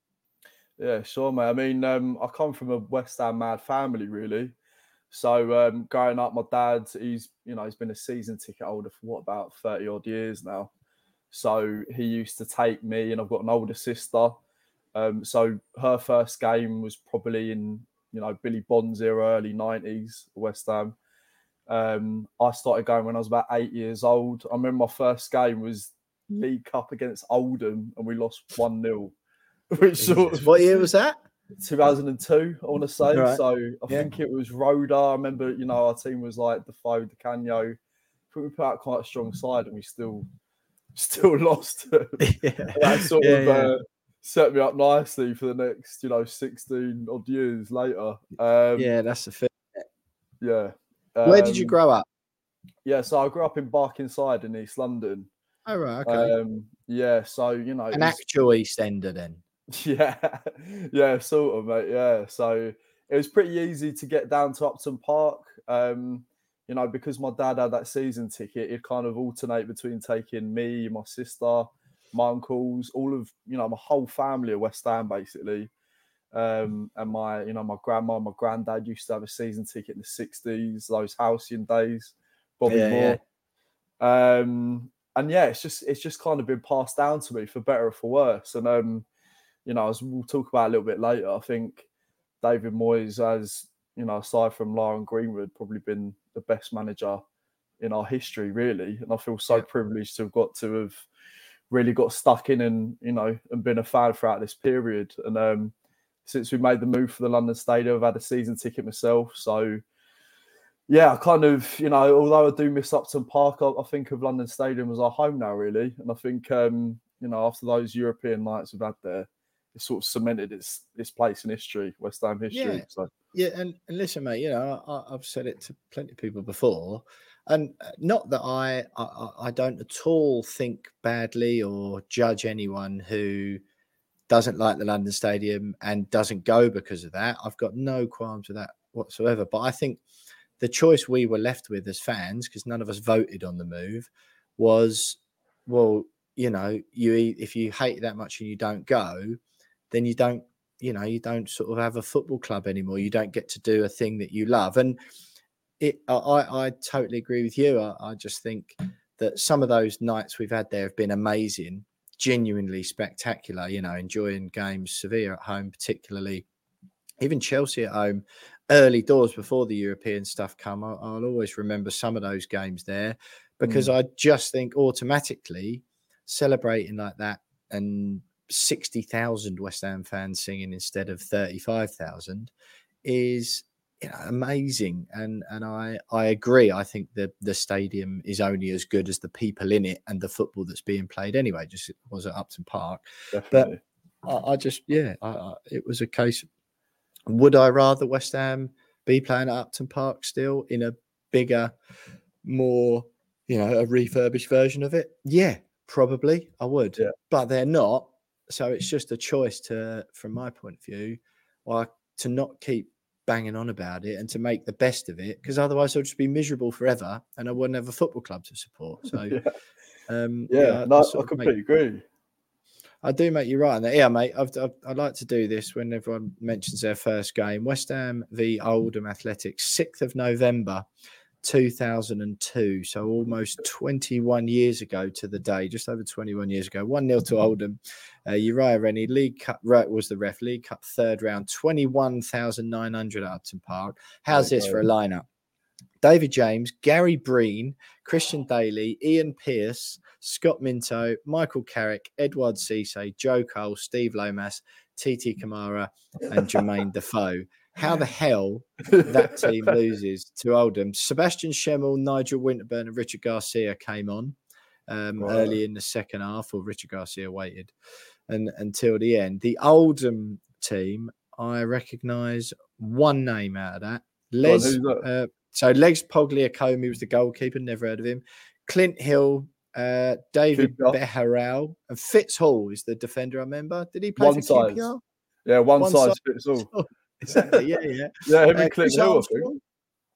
Yeah, sure, mate. I mean, um, I come from a West Ham mad family, really. So um, growing up, my dad, he's you know he's been a season ticket holder for what about thirty odd years now. So he used to take me, and I've got an older sister. Um, so her first game was probably in you know Billy Bonds era, early nineties, West Ham. Um, I started going when I was about eight years old. I remember my first game was League Cup against Oldham, and we lost one 0 Which sort of what year was that? 2002, I want to say. Right. So I Yeah. think it was Roeder. I remember, you know, our team was like Defoe, Di Canio. I think we put out quite a strong side, and we still, still lost. yeah. that sort Yeah, of. Uh, set me up nicely for the next, you know, 16 odd years later. Um, yeah, that's the thing. yeah. Where did you Um, grow up? Yeah, so I grew up in Barkingside in East London. Oh right, okay. Um, yeah, so you know, it An actual East Ender then. Yeah, yeah, sort of, mate. Yeah, so it was pretty easy to get down to Upton Park. Um, you know, because my dad had that season ticket, he'd kind of alternate between taking me, my sister, my uncles, all of you know, my whole family of West Ham basically. Um, and my, you know, my grandma, my granddad used to have a season ticket in the '60s, those halcyon days. Bobby Yeah, yeah. Moore. Um, and yeah, it's just it's just kind of been passed down to me for better or for worse. And um, you know, as we'll talk about a little bit later, I think David Moyes has, you know, aside from Ron Greenwood, probably been the best manager in our history, really. And I feel so privileged to have got to have really got stuck in and, you know, and been a fan throughout this period. And um since we made the move for the London Stadium, I've had a season ticket myself. So yeah, I kind of, you know, although I do miss Upton Park, I, I think of London Stadium as our home now, really. And I think, um, you know, after those European nights we've had there, it sort of cemented its its place in history, West Ham history. Yeah. So Yeah, and, and listen, mate. You know, I, I've said it to plenty of people before, and uh, not that I, I I- don't at all think badly or judge anyone who doesn't like the London Stadium and doesn't go because of that. I've got no qualms with that whatsoever. But I think the choice we were left with as fans, because none of us voted on the move, was well, you know, you if you hate that much and you don't go, then you don't you know you don't sort of have a football club anymore you don't get to do a thing that you love and it i i totally agree with you. I, I just think that some of those nights we've had there have been amazing genuinely spectacular you know enjoying games sevilla at home particularly even chelsea at home early doors before the european stuff come. I, i'll always remember some of those games there because mm. i just think automatically celebrating like that and 60,000 West Ham fans singing instead of 35,000 is you know, amazing and and I I agree I think the the stadium is only as good as the people in it and the football that's being played anyway just it was at Upton Park definitely. but I, I just yeah I, I, it was a case would I rather West Ham be playing at Upton Park still in a bigger more you know a refurbished version of it yeah probably I would Yeah. but they're not so it's just a choice to from my point of view like to not keep banging on about it and to make the best of it because otherwise I'll just be miserable forever and I wouldn't have a football club to support so yeah, um yeah, I- no, I I, of make- completely agree. I do make You're right on that. Yeah, mate. I've, I've, I like to do this when everyone mentions their first game. West Ham v Oldham Athletics, 6th of November, 2002. So almost 21 years ago to the day, just over 21 years ago. 1 0 to Oldham. Uh, Uriah Rennie, League Cup right, was the ref, League Cup third round, 21,900 at Upton Park. How's this for a lineup? David James, Gary Breen, Christian Dailly, Ian Pearce, Scott Minto, Michael Carrick, Edouard Cissé, Joe Cole, Steve Lomas, Titi Camara, and Jermaine Defoe. How the hell that team loses to Oldham? Sébastien Schemmel, Nigel Winterburn, and Richard Garcia came on. um, Right. early in the second half, or Richard Garcia waited and until the end. The Oldham team, I recognise one name out of that. Les. that? Uh, so Les Pogliacomi was the goalkeeper. Never heard of him. Clint Hill, uh, David QPR. Beharall, and Fitz Hall is the defender. I remember. Did he play One for size. QPR? Yeah, one, One size size fits all. exactly. Yeah, yeah. Yeah, him Uh, and Clint Hill, I think. Armstrong.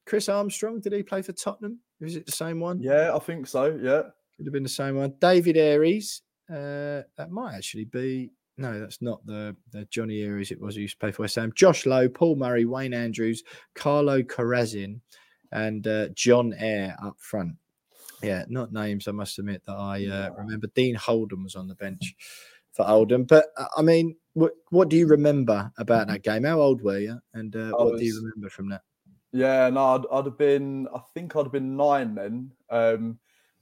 Chris Armstrong. Did he play for Tottenham? Was it the same one? Yeah, I think so. Yeah. Could have been the same one. David Eyres. Uh, that might actually be. No, that's not the, the Johnny Ayris it was who used to play for West Ham. Josh Low, Paul Murray, Wayne Andrews, Carlo Corazzin, and uh, John Eyre up front. Yeah, not names, I must admit, that I uh, remember. Dean Holden was on the bench for Oldham. But uh, I mean, what, what do you remember about that game? How old were you? And uh, what do you remember from that? Yeah, no, I'd, I'd have been, I think I'd have been nine then. Um,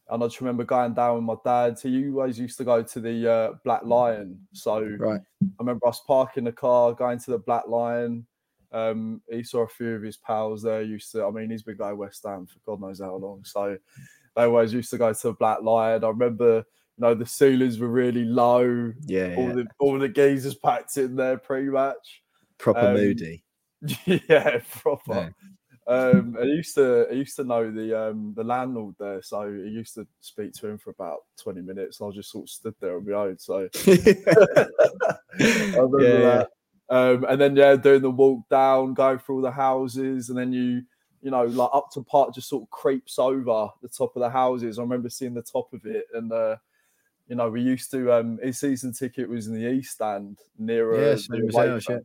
and I just remember going down with my dad. He always used to go to the uh, Black Lion. So Right. I remember us parking the car, going to the Black Lion. Um, he saw a few of his pals there. Used to, I mean, he's been going West Ham for God knows how long. So they always used to go to the Black Lion. I remember, you know, the ceilings were really low. Yeah, All yeah. the all the geezers packed in there pre-match. proper um, moody. yeah, proper. Um, I used to I used to know the um the landlord there, so I used to speak to him for about twenty minutes. And I just sort of stood there on my own. So I remember Yeah, yeah. that. Um, and then yeah, doing the walk down, going through all the houses, and then you you know like Upton Park just sort of creeps over the top of the houses. I remember seeing the top of it, and uh, you know we used to um his season ticket was in the east stand near Yeah, same the as away ours, yeah.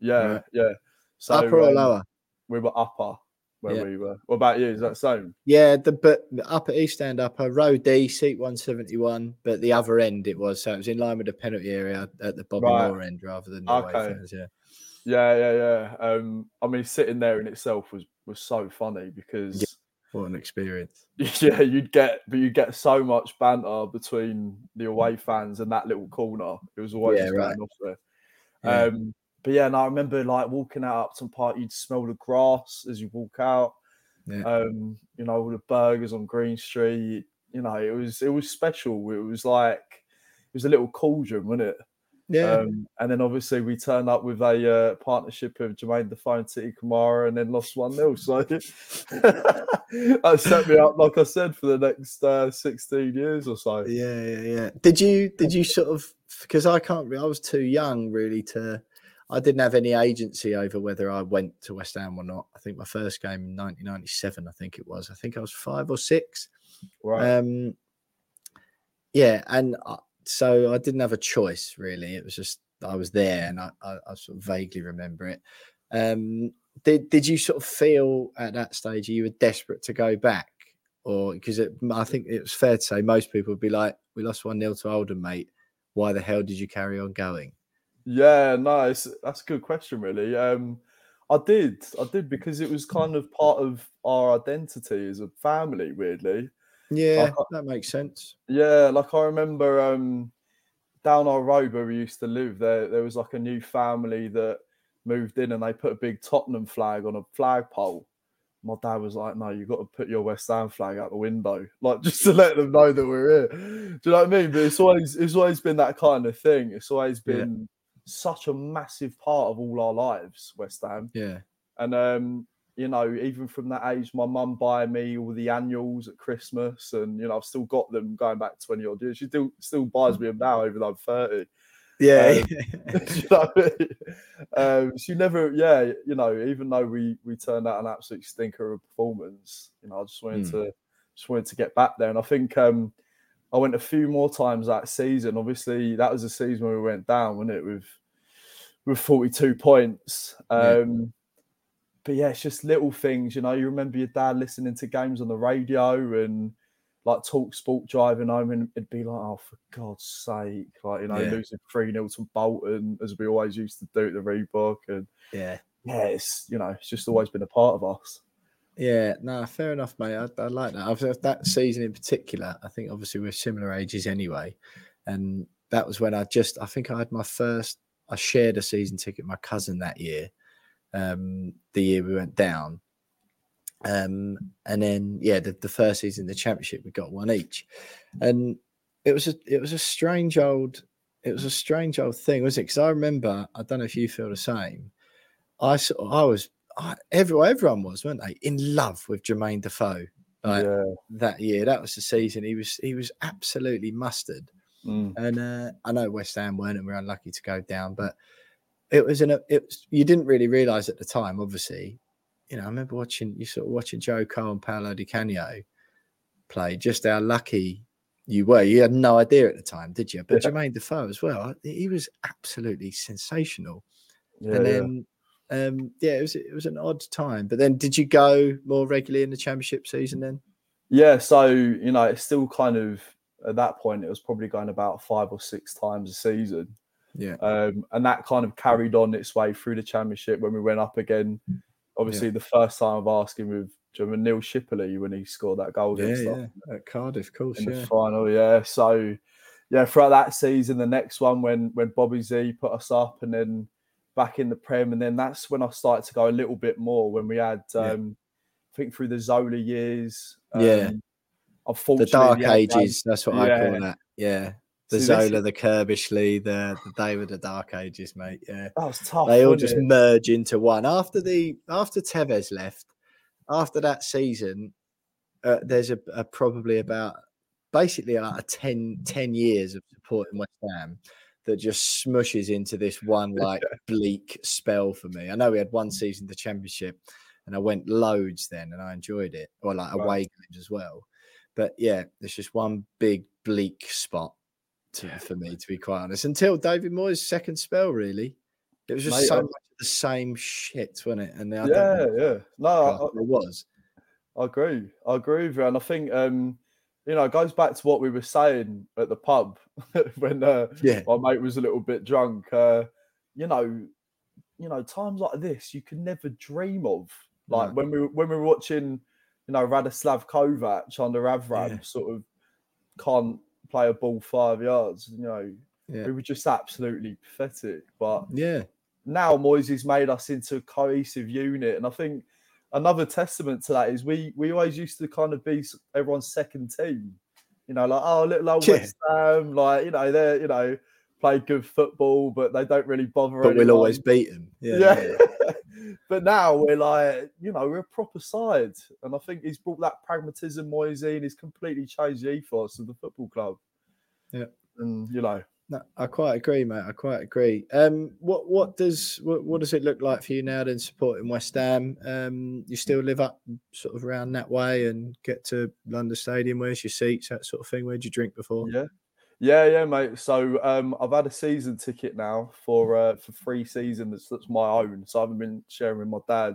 yeah, yeah. So Upper or um, lower? we were upper where Yeah. we were. What about you? Is that same? Yeah, the but the upper east stand upper row D seat one seventy one, but the other end it was so it was in line with the penalty area at the Bobby Right. Moore end rather than the Okay. fans. Yeah, Yeah, yeah, yeah. Um, I mean, sitting there in itself was was so funny because what an experience. yeah, you'd get but you get so much banter between the away fans and that little corner. It was always Yeah, just right. off there. Yeah. Um, but yeah, and I remember like walking out Upton Park, you'd smell the grass as you walk out. Yeah. Um, you know, all the burgers on Green Street. You know, it was it was special. It was like it was a little cauldron, wasn't it? Yeah. Um, and then obviously we turned up with a uh, partnership of Jermaine Defoe and Titi Camara and then lost 1 0. So that set me up, like I said, for the next uh, 16 years or so. Yeah, yeah, yeah. Did you did you sort of because I can't I was too young really to I didn't have any agency over whether I went to West Ham or not. I think my first game in 1997, I think it was. I think I was five or six. Right. Um, yeah, and I, so I didn't have a choice really. It was just I was there, and I, I, I sort of vaguely remember it. Um, did did you sort of feel at that stage you were desperate to go back, or because I think it was fair to say most people would be like, "We lost one 0 to Oldham, mate. Why the hell did you carry on going?" Yeah, no, that's a good question, really. Um, I did, I did because it was kind of part of our identity as a family, weirdly. Yeah, Like, that makes sense. Yeah, like I remember um down our road where we used to live, there there was like a new family that moved in and they put a big Tottenham flag on a flagpole. My dad was like, No, you've got to put your West Ham flag out the window, like just to let them know that we're here. Do you know what I mean? But it's always it's always been that kind of thing. It's always Yeah. been such a massive part of all our lives, West Ham. Yeah, And um, you know, even from that age, my mum buying me all the annuals at Christmas, and you know, I've still got them going back twenty odd years. She still still buys me them now, even though I'm thirty. yeah, Um, you know what I mean? um, she never, yeah, you know, even though we we turned out an absolute stinker of performance, you know, I just wanted Mm. to just wanted to get back there, and I think um, I went a few more times that season. Obviously, that was a season where we went down, wasn't it? With with 42 points. Yeah. But yeah, it's just little things, you know. You remember your dad listening to games on the radio and like talk sport driving home, and it'd be like, oh, for God's sake, like, you know, Yeah. losing 3 0 to Bolton, as we always used to do at the Reebok. And yeah. yeah, it's, you know, it's just always been a part of us. Yeah, no, fair enough, mate. I, I like that. I've, that season in particular, I think obviously we're similar ages anyway, and that was when I just, I think I had my first, I shared a season ticket with my cousin that year, um, the year we went down, Um, and then yeah, the, the first season, the championship, we got one each, and it was a it was a strange old it was a strange old thing, wasn't it? Because I remember, I don't know if you feel the same. I saw, I was I, everyone everyone was, weren't they, in love with Jermaine Defoe like, yeah. that year. That was the season. He was he was absolutely mustard. Mm. And uh, I know West Ham weren't and we're unlucky to go down, but it was an it was you didn't really realise at the time, obviously. You know, I remember watching you sort of watching Joe Cole and Paolo Di Canio play, just how lucky you were. You had no idea at the time, did you? But Yeah. Jermaine Defoe as well, he was absolutely sensational. Yeah, and yeah. then um yeah, it was it was an odd time. But then did you go more regularly in the championship season then? Yeah, so you know, it's still kind of at that point, it was probably going about five or six times a season. Yeah. Um, and that kind of carried on its way through the championship when we went up again. Obviously, the first time of asking with do you remember Neil Shipperley when he scored that goal Yeah, yeah. At Cardiff, of course. in Yeah. the final. Yeah, so yeah, throughout that season, the next one when when Bobby Z put us up, and then back in the Prem, and then that's when I started to go a little bit more when we had, Yeah. um, I think through the Zola years. Yeah. um, Unfortunately, dark the Adelaide- ages, that's what I call that. Yeah. The See, this- Zola, the Curbishley, the the David, the Dark Ages, mate. Yeah. That was tough. they all just it? merge into one after the after Tevez left after that season uh, there's a, a probably about basically like a 10, 10 years of supporting West Ham that just smushes into this one like bleak spell for me. I know we had one season the championship and I went loads then and I enjoyed it or like Right. away games as well. But yeah, there's just one big bleak spot to, for me to be quite honest until David Moyes' second spell really. It was just Mate, so much of the same shit, wasn't it? And I Yeah, yeah. No, I, it was. I agree. I agree with you. And I think um, you know, it goes back to what we were saying at the pub when uh, Yeah. my mate was a little bit drunk. Uh, you know, you know, times like this you can never dream of. Like No. when we were- when we were watching, you know, Radoslav Kovac under Avram Yeah. sort of can't play a ball five yards. You know, Yeah. we were just absolutely pathetic. But Yeah. now Moises made us into a cohesive unit, and I think another testament to that is we we always used to kind of be everyone's second team. You know, like oh, little old Yeah. West Ham, like you know they're you know play good football, but they don't really bother. But we'll always beat them. Yeah. Yeah. but now we're like, you know, we're a proper side, and I think he's brought that pragmatism, Moyes, in. He's completely changed the ethos of the football club. Yeah. and you know, No, I quite agree, mate. I quite agree. Um, what what does what, what does it look like for you now then supporting West Ham? Um, you still live up sort of around that way and get to London Stadium. Where's your seats? That sort of thing. Where'd you drink before? Yeah, yeah, yeah, mate. So um, I've had a season ticket now for uh, for three seasons. That's my own. So I haven't been sharing with my dad.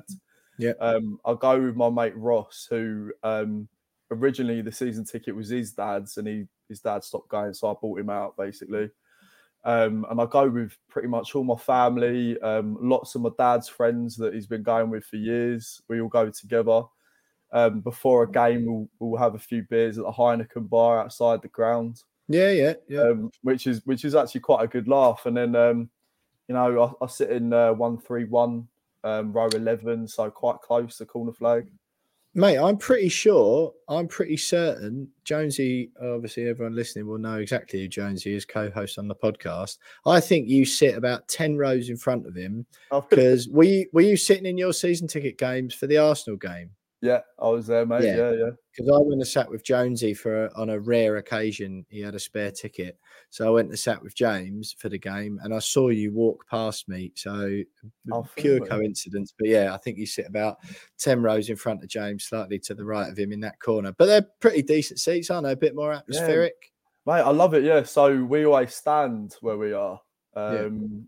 Yeah. Um, I'll go with my mate Ross, who um, originally the season ticket was his dad's, and he his dad stopped going, so I bought him out basically. Um, and I go with pretty much all my family, um, lots of my dad's friends that he's been going with for years. We all go together. Um, before a game, we'll, we'll have a few beers at the Heineken bar outside the ground Yeah, yeah, yeah. um, which is which is actually quite a good laugh. And then um, you know, I, I sit in uh, one three one, um, row eleven, so quite close to corner flag. Mate, I'm pretty sure, I'm pretty certain Jonesy, obviously everyone listening will know exactly who Jonesy is, co-host on the podcast. I think you sit about 10 rows in front of him Oh, because were you, were you sitting in your season ticket games for the Arsenal game? Yeah, I was there, mate. Yeah. Yeah, yeah. Because I went and sat with Jonesy for a, on a rare occasion. He had a spare ticket. So I went and sat with James for the game and I saw you walk past me. So Oh, pure coincidence. But yeah, I think you sit about 10 rows in front of James, slightly to the right of him in that corner. But they're pretty decent seats, aren't they? A bit more atmospheric. Mate, I love it. Yeah. So we always stand where we are. Um,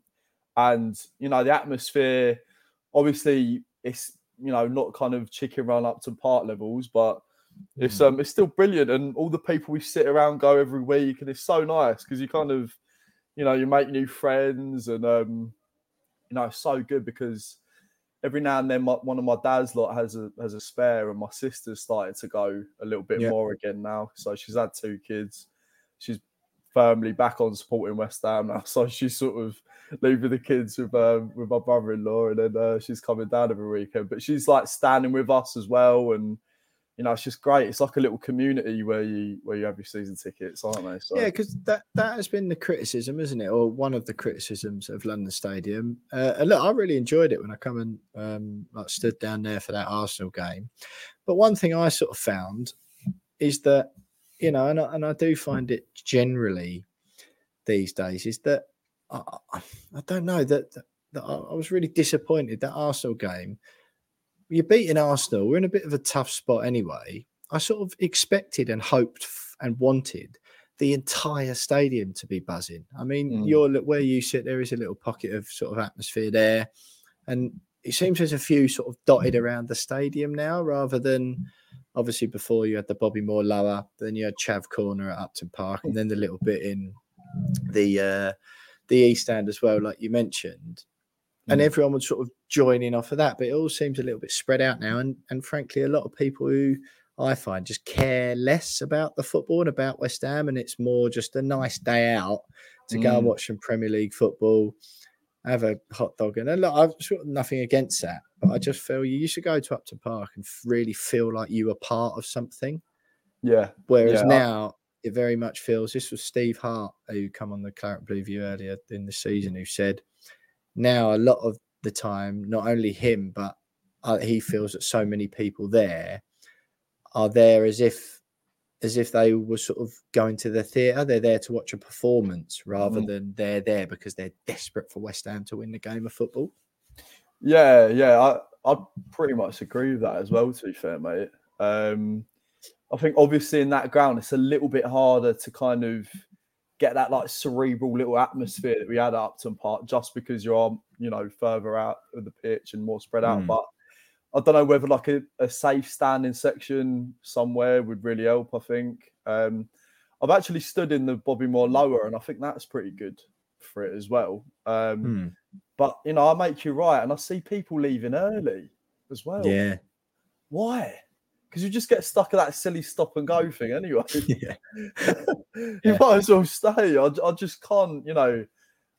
And, you know, the atmosphere, obviously, it's, you know, not kind of chicken run Upton Park levels, but it's um it's still brilliant. And all the people we sit around go every week, and it's so nice because you kind of, you know, you make new friends and, um, you know, it's so good because every now and then my, one of my dad's lot has a has a spare, and my sister's starting to go a little bit Yeah. more again now. So she's had two kids. She's firmly back on supporting West Ham now. So she's sort of leaving the kids with um, with my brother-in-law, and then uh, she's coming down every weekend. But she's like standing with us as well, and you know, it's just great. It's like a little community where you where you have your season tickets, aren't they? So. Yeah, because that that has been the criticism, isn't it, or one of the criticisms of London Stadium. Uh, and look, I really enjoyed it when I come and um, like stood down there for that Arsenal game. But one thing I sort of found is that you know, and I, and I do find it generally these days is that I, I don't know that, that, that I was really disappointed that Arsenal game you're beating Arsenal. We're in a bit of a tough spot anyway. I sort of expected and hoped and wanted the entire stadium to be buzzing. I mean, mm. you're where you sit. There is a little pocket of sort of atmosphere there, and it seems there's a few sort of dotted around the stadium now, rather than obviously before you had the Bobby Moore lower, then you had Chav Corner at Upton Park, and then the little bit in the uh, the East Stand as well, like you mentioned and mm. everyone would sort of join in off of that. But it all seems a little bit spread out now, and and frankly, a lot of people who I find just care less about the football and about West Ham, and it's more just a nice day out to mm. go and mm. watch some Premier League football, have a hot dog, and a lot. I've got nothing against that, but I just feel you used to go to Upton Park and really feel like you were part of something. Yeah. Whereas yeah. now it very much feels. This was Steve Hart who come on the Claret Blue View earlier in the season who said now a lot of the time, not only him, but uh, he feels that so many people there are there as if as if they were sort of going to the theatre. They're there to watch a performance rather mm. than they're there because they're desperate for West Ham to win the game of football. Yeah, yeah, I I pretty much agree with that as well. To be fair, mate. Um, I think obviously in that ground it's a little bit harder to kind of get that like cerebral little atmosphere that we had at Upton Park just because you're you know further out of the pitch and more spread out. Mm. But I don't know whether like a, a, safe standing section somewhere would really help. I think um, I've actually stood in the Bobby Moore lower, and I think that's pretty good for it as well. Um, mm. But you know, I make you right, and I see people leaving early as well. Yeah, why? Because you just get stuck at that silly stop and go thing anyway. Yeah. you yeah. might as well stay. I, I just can't, you know.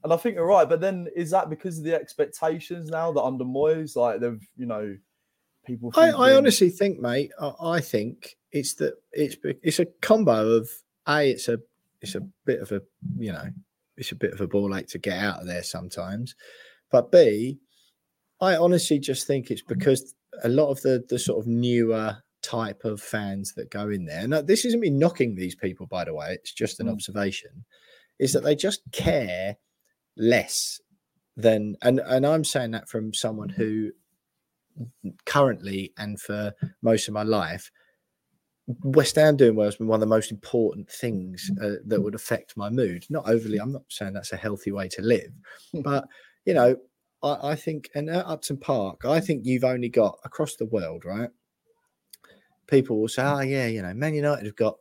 And I think you're right. But then is that because of the expectations now that under Moyes, like they've, you know, people. I, I, honestly think, mate. I, I, think it's that it's it's a combo of a. It's a it's a bit of a you know it's a bit of a ball ache to get out of there sometimes, but b. I honestly just think it's mm. because a lot of the the sort of newer type of fans that go in there. Now, this isn't me knocking these people, by the way. It's just an mm. observation. Is that they just care less than, and and I'm saying that from someone who currently and for most of my life, West Ham doing well has been one of the most important things uh, that would affect my mood. Not overly, I'm not saying that's a healthy way to live, hmm. but you know, I, I think, and at Upton Park, I think you've only got across the world, right? People will say, "Oh yeah, you know, Man United have got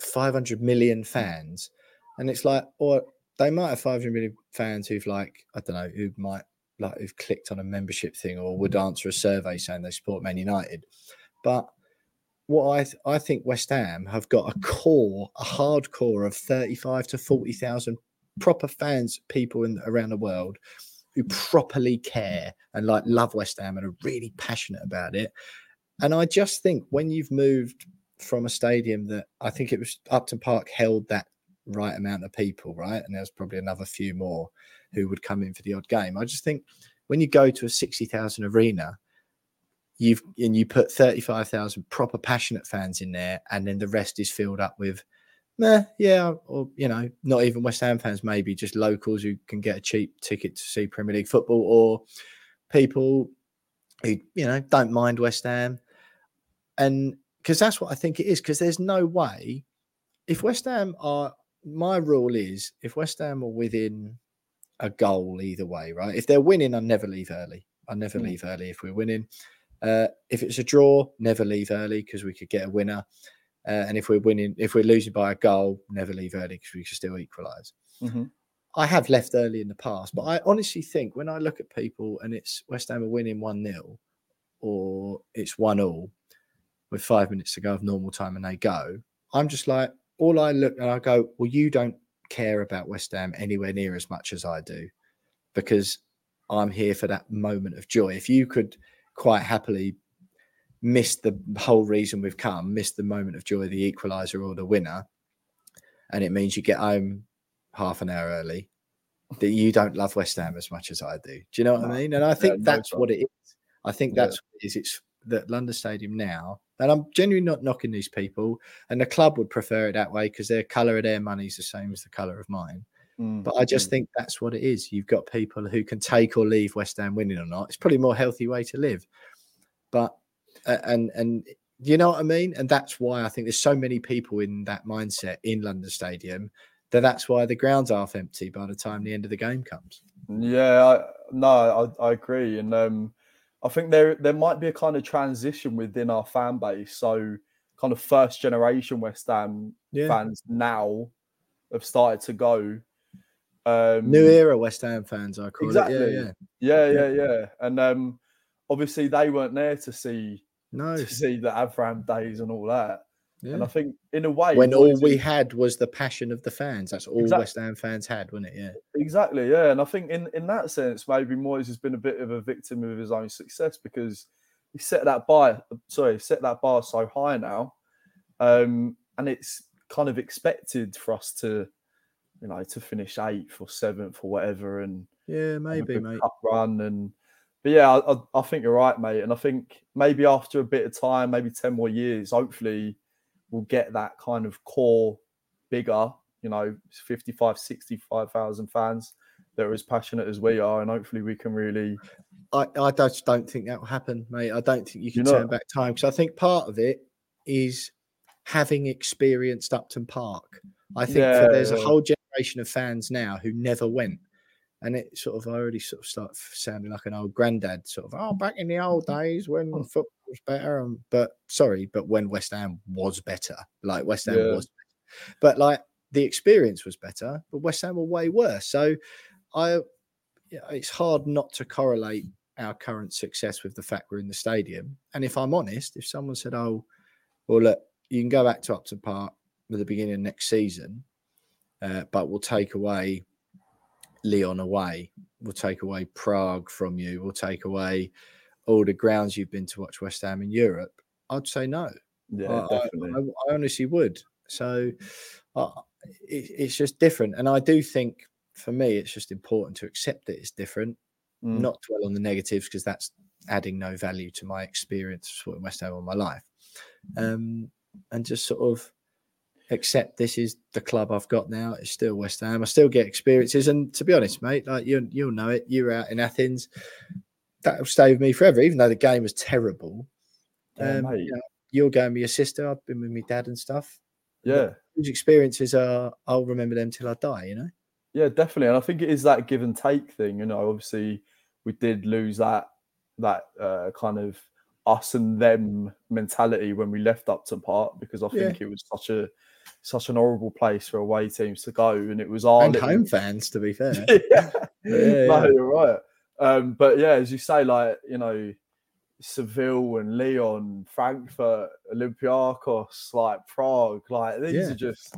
500 million fans," and it's like, or they might have 500 million fans who've like, I don't know, who might like who've clicked on a membership thing or would answer a survey saying they support Man United, but what I th- I think West Ham have got a core, a hardcore of 35 to 40,000 proper fans, people in around the world who properly care and like love West Ham and are really passionate about it. And I just think when you've moved from a stadium that I think it was Upton Park held that right amount of people, right? And there's probably another few more who would come in for the odd game. I just think when you go to a 60,000 arena, you've and you put 35,000 proper passionate fans in there, and then the rest is filled up with, meh, yeah, or you know, not even West Ham fans, maybe just locals who can get a cheap ticket to see Premier League football, or people who you know don't mind West Ham and because that's what I think it is. Because there's no way if West Ham are my rule is if West Ham are within a goal either way, right? If they're winning, I never leave early. I never mm. leave early if we're winning. Uh, if it's a draw, never leave early because we could get a winner. Uh, and if we're winning, if we're losing by a goal, never leave early because we can still equalize. Mm-hmm. I have left early in the past, but I honestly think when I look at people and it's West Ham are winning 1 0 or it's 1 all, with five minutes to go of normal time and they go, I'm just like, all I look and I go, well, you don't care about West Ham anywhere near as much as I do because I'm here for that moment of joy. If you could quite happily miss the whole reason we've come, miss the moment of joy, the equalizer or the winner, and it means you get home half an hour early, that you don't love West Ham as much as I do. Do you know what I mean? And I think no that's what it is. I think Yeah. that's what it is. It's that London Stadium now, and I'm genuinely not knocking these people, and the club would prefer it that way because their colour of their money is the same as the colour of mine. Mm, But I just mm. think that's what it is. You've got people who can take or leave West Ham winning or not. It's probably a more healthy way to live. But uh, and and you know what I mean. And that's why I think there's so many people in that mindset in London Stadium that that's why the ground's half empty by the time the end of the game comes. Yeah, I, no, I, I agree, and um, I think there there might be a kind of transition within our fan base. So, kind of first generation West Ham Yeah. fans now have started to go. Um, New era West Ham fans, I call exactly. it. Yeah, yeah. yeah, Yeah. yeah, yeah. And um, obviously they weren't there to see No, to see the Avram days and all that. And I think in a way, When all we had was the passion of the fans. That's all Exact- West Ham fans had, wasn't it? Yeah. Exactly, yeah. And I think in, in that sense, maybe Moyes has been a bit of a victim of his own success because he set that bar, sorry, set that bar so high now. Um, and it's kind of expected for us to, you know, to finish eighth or seventh or whatever and Yeah, maybe, mate. cup run and but yeah, I, I, I think you're right, mate. And I think maybe after a bit of time, maybe 10 more years, hopefully we'll get that kind of core bigger, you know, 55, 65,000 fans that are as passionate as we are. And hopefully we can really, I, I just don't think that will happen, mate. I don't think you can You're turn back time because I think part of it is having experienced Upton Park. I think Yeah, for, there's a whole generation of fans now who never went. And it sort of I already sort of start sounding like an old granddad, sort of, oh, back in the old days when Hmm. football was better. Um, but sorry, but when West Ham was better, like West Ham Yeah. was, but like the experience was better, but West Ham were way worse. So I, yeah, it's hard not to correlate our current success with the fact we're in the stadium. And if I'm honest, if someone said, "Oh, well, look, you can go back to Upton Park at the beginning of next season, uh, but we'll take away Lyon away, we'll take away Prague from you, we'll take away all the grounds you've been to watch West Ham in Europe," I'd say no. yeah, I- definitely. I, I honestly would. So uh, it, it's just different. And I do think for me, it's just important to accept that it's different, Mm. not dwell on the negatives because that's adding no value to my experience of supporting West Ham all my life. Um, and just sort of accept this is the club I've got now. It's still West Ham. I still get experiences. And to be honest, mate, like you, you'll know it. You were out in Athens. That'll stay with me forever, even though the game was terrible. Yeah, Um, you know, you're going with your sister. I've been with my dad and stuff. yeah. Those experiences are, I'll remember them till I die, you know? Yeah, definitely. And I think it is that give and take thing. You know, obviously we did lose that that uh, kind of us and them mentality when we left Upton Park because I Yeah. think it was such a such an horrible place for away teams to go, and it was our and little- home fans, to be fair. yeah, Yeah, no, yeah. you're right. Um, but yeah, as you say, like you know, Seville and Lyon, Frankfurt, Olympiacos, like Prague, like these Yeah. are just,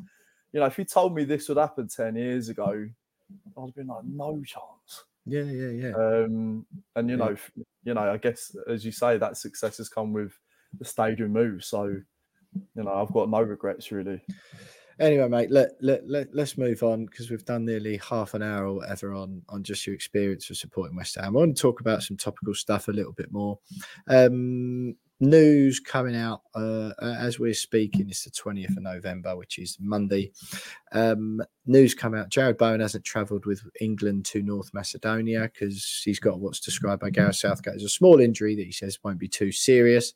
you know, if you told me this would happen ten years ago, I'd have been like, no chance. Yeah, yeah, yeah. Um, and you know, you know, I guess as you say, that success has come with the stadium move. So, you know, I've got no regrets really. Anyway, mate, let, let, let, let's move on because we've done nearly half an hour or whatever on, on just your experience of supporting West Ham. I want to talk about some topical stuff a little bit more. Um, news coming out uh, as we're speaking, it's the 20th of November, which is Monday. Um, news come out Jarrod Bowen hasn't travelled with England to North Macedonia because he's got what's described by Gareth Southgate as a small injury that he says won't be too serious.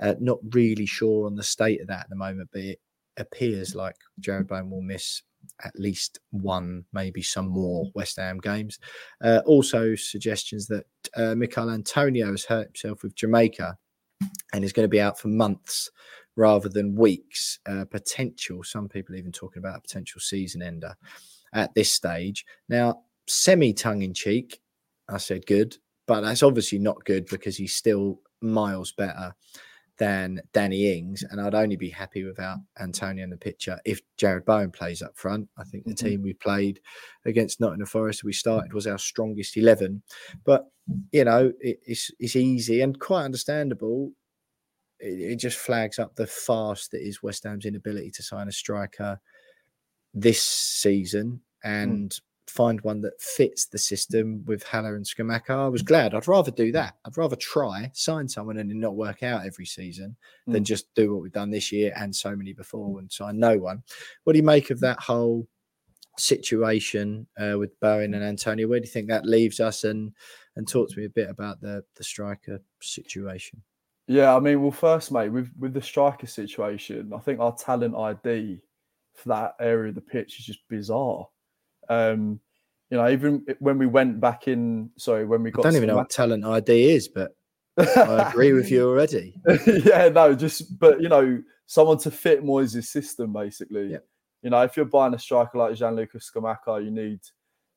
Uh, not really sure on the state of that at the moment, but it appears like Jarrod Bowen will miss at least one, maybe some more West Ham games. Uh, also, suggestions that uh, Michail Antonio has hurt himself with Jamaica and is going to be out for months rather than weeks. Uh, potential, some people even talking about a potential season ender at this stage. Now, semi tongue in cheek, I said good, but that's obviously not good because he's still miles better than Danny Ings, and I'd only be happy without Antonio in the picture if Jarrod Bowen plays up front. I think the Mhm. team we played against Nottingham Forest, we started was our strongest eleven, but you know it, it's it's easy and quite understandable. It, it just flags up the fast that is West Ham's inability to sign a striker this season and find one that fits the system with Haller and Scamacca. I was glad. I'd rather do that. I'd rather try sign someone and not work out every season than Mm. just do what we've done this year and so many before and sign no one. What do you make of that whole situation uh, with Bowen and Antonio? Where do you think that leaves us? And and talk to me a bit about the the striker situation. Yeah, I mean, well, first, mate, with with the striker situation, I think our talent ID for that area of the pitch is just bizarre. Um, you know, even when we went back in, sorry, when we got, I don't even know what talent ID is, but I agree with you already. yeah, no, just but you know, someone to fit Moyes' system basically. Yeah. You know, if you're buying a striker like Gianluca Scamacca, you need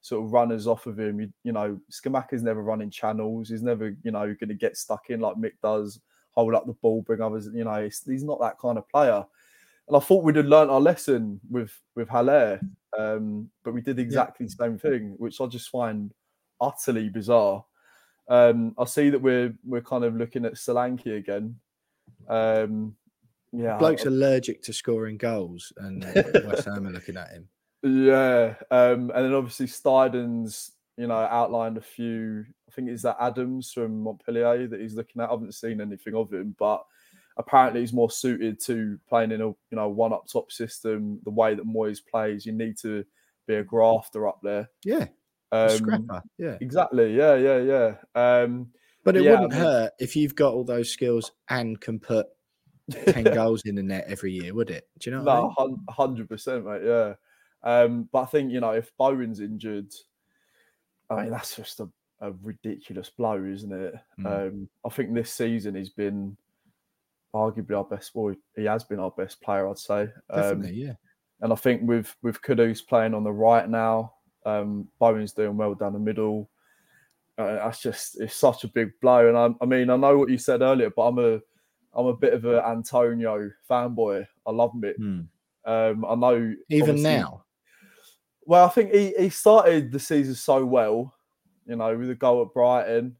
sort of runners off of him. You, you know, Scamacca's never running channels. He's never, you know, going to get stuck in like Mick does, hold up the ball, bring others. You know, he's, he's not that kind of player. And I thought we'd have learnt our lesson with with Haller, um, but we did exactly the same thing, which I just find utterly bizarre. Um, I see that we're we're kind of looking at Solanke again. Um, yeah, Bloke's I- allergic to scoring goals, and West Ham are looking at him. yeah, um, and then obviously Stidens, you know, outlined a few. I think it's that Adams from Montpellier that he's looking at. I haven't seen anything of him, but apparently he's more suited to playing in a you know one up top system. The way that Moyes plays, you need to be a grafter up there. Yeah, a Um, scrapper. Yeah, Exactly. Yeah, yeah, yeah. Um, but it yeah, wouldn't mean- hurt if you've got all those skills and can put ten goals in the net every year, would it? Do you know? No, hundred percent, mate. Yeah, um, but I think you know if Bowen's injured, I mean that's just a, a ridiculous blow, isn't it? Mm. Um, I think this season he's been arguably our best. Well, he has been our best player, I'd say. Um, Definitely, yeah. and I think with with Kudus playing on the right now, um, Bowen's doing well down the middle. Uh, that's just it's such a big blow. And I, I mean, I know what you said earlier, but I'm a I'm a bit of an Antonio fanboy. I love Mick. Hmm. Um, I know Even now, Well, I think he, he started the season so well, you know, with a goal at Brighton.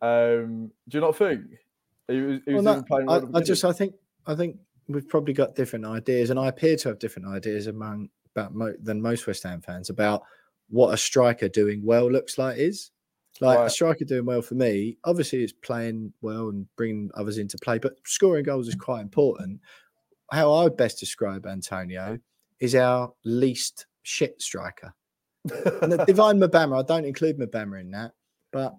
Um, do you not think he was, he Well, was no, playing? well I, I just? I think I think we've probably got different ideas, and I appear to have different ideas among about mo- than most West Ham fans about what a striker doing well looks like is. Like a striker doing well for me, obviously, it's playing well and bringing others into play, but scoring goals is quite important. How I would best describe Antonio is our least shit striker. And Divin Mubama, I don't include Mubama in that, but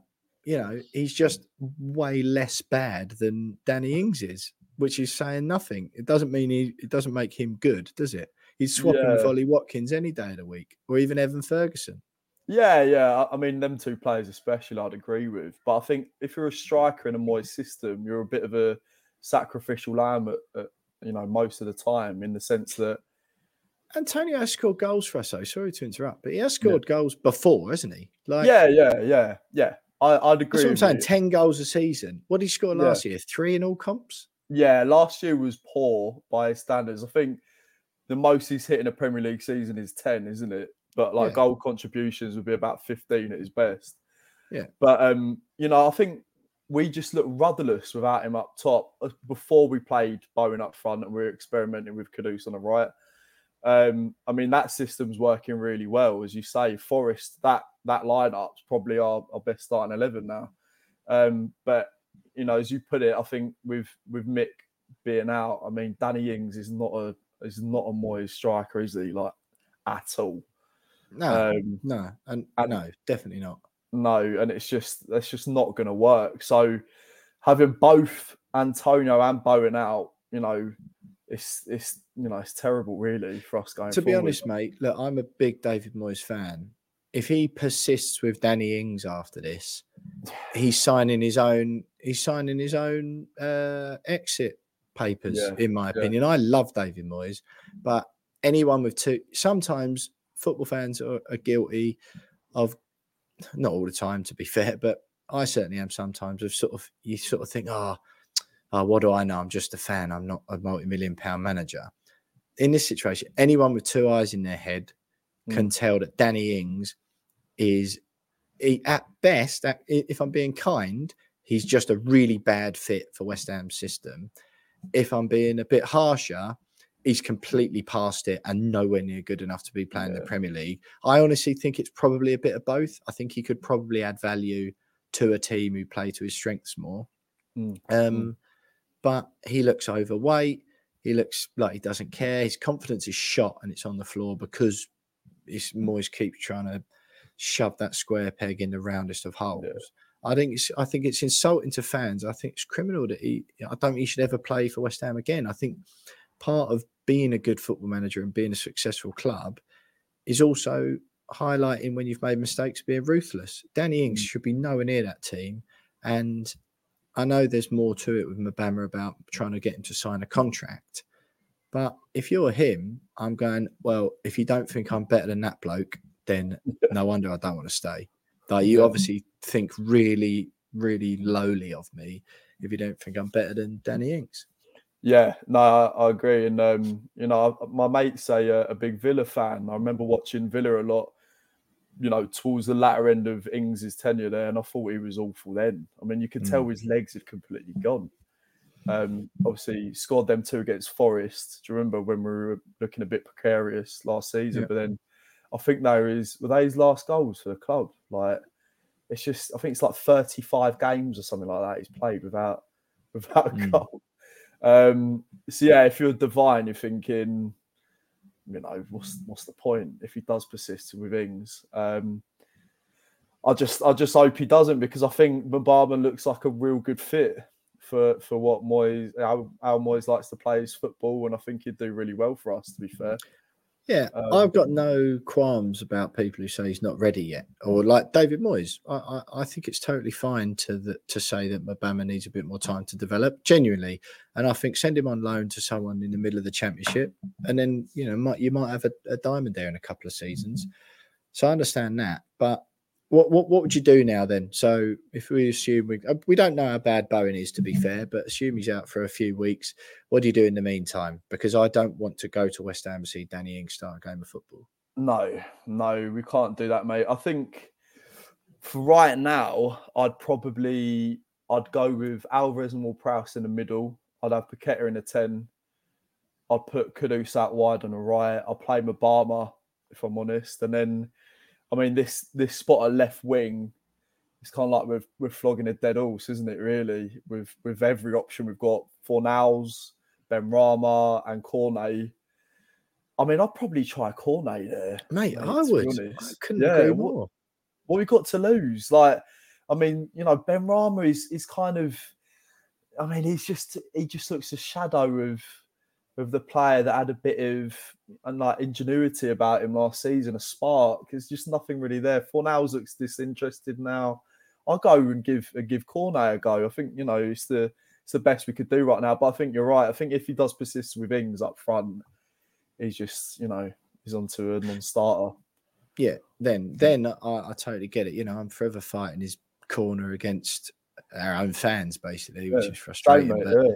you know, he's just way less bad than Danny Ings is, which is saying nothing. It doesn't mean he it doesn't make him good, does it? He's swapping with Yeah. Ollie Watkins any day of the week, or even Evan Ferguson. Yeah, yeah. I- mean, them two players especially, I'd agree with. But I think if you're a striker in a Moyes system, you're a bit of a sacrificial lamb at, at you know most of the time, in the sense that Antonio has scored goals for us, though. Sorry to interrupt, but he has scored goals before, hasn't he? Like, yeah, yeah, yeah, yeah. I, I'd agree. that's what I'm saying. you. Ten goals a season. What did he score Yeah. last year? Three in all comps. Yeah, last year was poor by his standards. I think the most he's hit in a Premier League season is 10, isn't it? But like Yeah. goal contributions would be about 15 at his best. Yeah. But um, you know, I think we just look rudderless without him up top. Uh, Before we played Bowen up front and we were experimenting with Kudus on the right. Um, I mean that system's working really well, as you say. Forest that that lineup's probably our, our best starting eleven now. Um, but you know, as you put it, I think with with Mick being out, I mean Danny Ings is not a is not a Moyes striker, is he? Like at all. No, Um, no, and and- no, definitely not. no, and it's just that's just not going to work. So having both Antonio and Bowen out, you know, it's it's you know it's terrible really for us going. to be forward. honest, mate, look, I'm a big David Moyes fan. If he persists with Danny Ings after this, he's signing his own. He's signing his own uh, exit papers, Yeah, in my yeah. opinion. I love David Moyes, but anyone with two, sometimes football fans are, are guilty of, not all the time, to be fair, but I certainly am sometimes of sort of you sort of think, oh, oh, what do I know? I'm just a fan. I'm not a multi-million pound manager. In this situation, anyone with two eyes in their head can tell that Danny Ings is, he, at best, at, if I'm being kind, he's just a really bad fit for West Ham's system. If I'm being a bit harsher, he's completely past it and nowhere near good enough to be playing the Premier League. I honestly think it's probably a bit of both. I think he could probably add value to a team who play to his strengths more. Mm. Um, but he looks overweight. He looks like he doesn't care. His confidence is shot and it's on the floor because it's hmm. Moyes keeps trying to shove that square peg in the roundest of holes. I think it's I think it's insulting to fans. I think it's criminal that he I don't think he should ever play for West Ham again. I think part of being a good football manager and being a successful club is also highlighting when you've made mistakes, being ruthless. Danny Ings hmm. should be nowhere near that team. And I know there's more to it with Mubama about trying to get him to sign a contract. But if you're him, I'm going, well, if you don't think I'm better than that bloke, then no wonder I don't want to stay. Like you obviously think really, really lowly of me if you don't think I'm better than Danny Ings. Yeah, no, I, agree. And um, you know, my mate's a, a big Villa fan. I remember watching Villa a lot. You know, towards the latter end of Ings' tenure there, and I thought he was awful then. I mean, you could tell his legs had completely gone. Um, obviously, he scored them two against Forest. Do you remember when we were looking a bit precarious last season? Yeah. But then I think they were his were they his last goals for the club. Like it's just I think it's like 35 games or something like that he's played without without a Mm. goal. Um, so yeah, if you're Divin, you're thinking, you know, what's what's the point if he does persist with Ings? Um, I just I just hope he doesn't because I think Mubama looks like a real good fit for for what Moyes how, how Moyes likes to play his football, and I think he'd do really well for us. To be fair, Yeah, Um, I've got no qualms about people who say he's not ready yet, or like David Moyes. I, I, I think it's totally fine to the, to say that Mubama needs a bit more time to develop, genuinely. And I think send him on loan to someone in the middle of the championship, and then you know might you might have a, a diamond there in a couple of seasons. So I understand that, but what what what would you do now then? So if we assume we uh, we don't know how bad Bowen is to be fair, but assume he's out for a few weeks, what do you do in the meantime? Because I don't want to go to West Ham and see Danny Ings start a game of football. no, no, we can't do that, mate. I think for right now, I'd probably I'd go with Alvarez and Ward-Prowse in the middle. I'd have Paqueta in the ten. I'd put Kudus out wide on the right. I'll play Mubama if I'm honest, and then I mean this this spot at left wing. It's kind of like we're we're flogging a dead horse, isn't it? Really, with with every option we've got for Fornals, Benrahma, and Cornet. I mean, I'd probably try Cornet there, Mate, I would. I couldn't agree what- more. what we got to lose? Like, I mean, you know, Benrahma is is kind of, I mean, he's just he just looks a shadow of of the player that had a bit of and like ingenuity about him last season, a spark. There's just nothing really there. Fornals looks disinterested now. I'll go and give uh, give Cornet a go. I think you know it's the it's the best we could do right now. But I think you're right. I think if he does persist with Ings up front, he's just you know he's onto a non-starter. Yeah, then then I, I totally get it. You know, I'm forever fighting his corner against our own fans, basically, which Yeah, is frustrating. but yeah.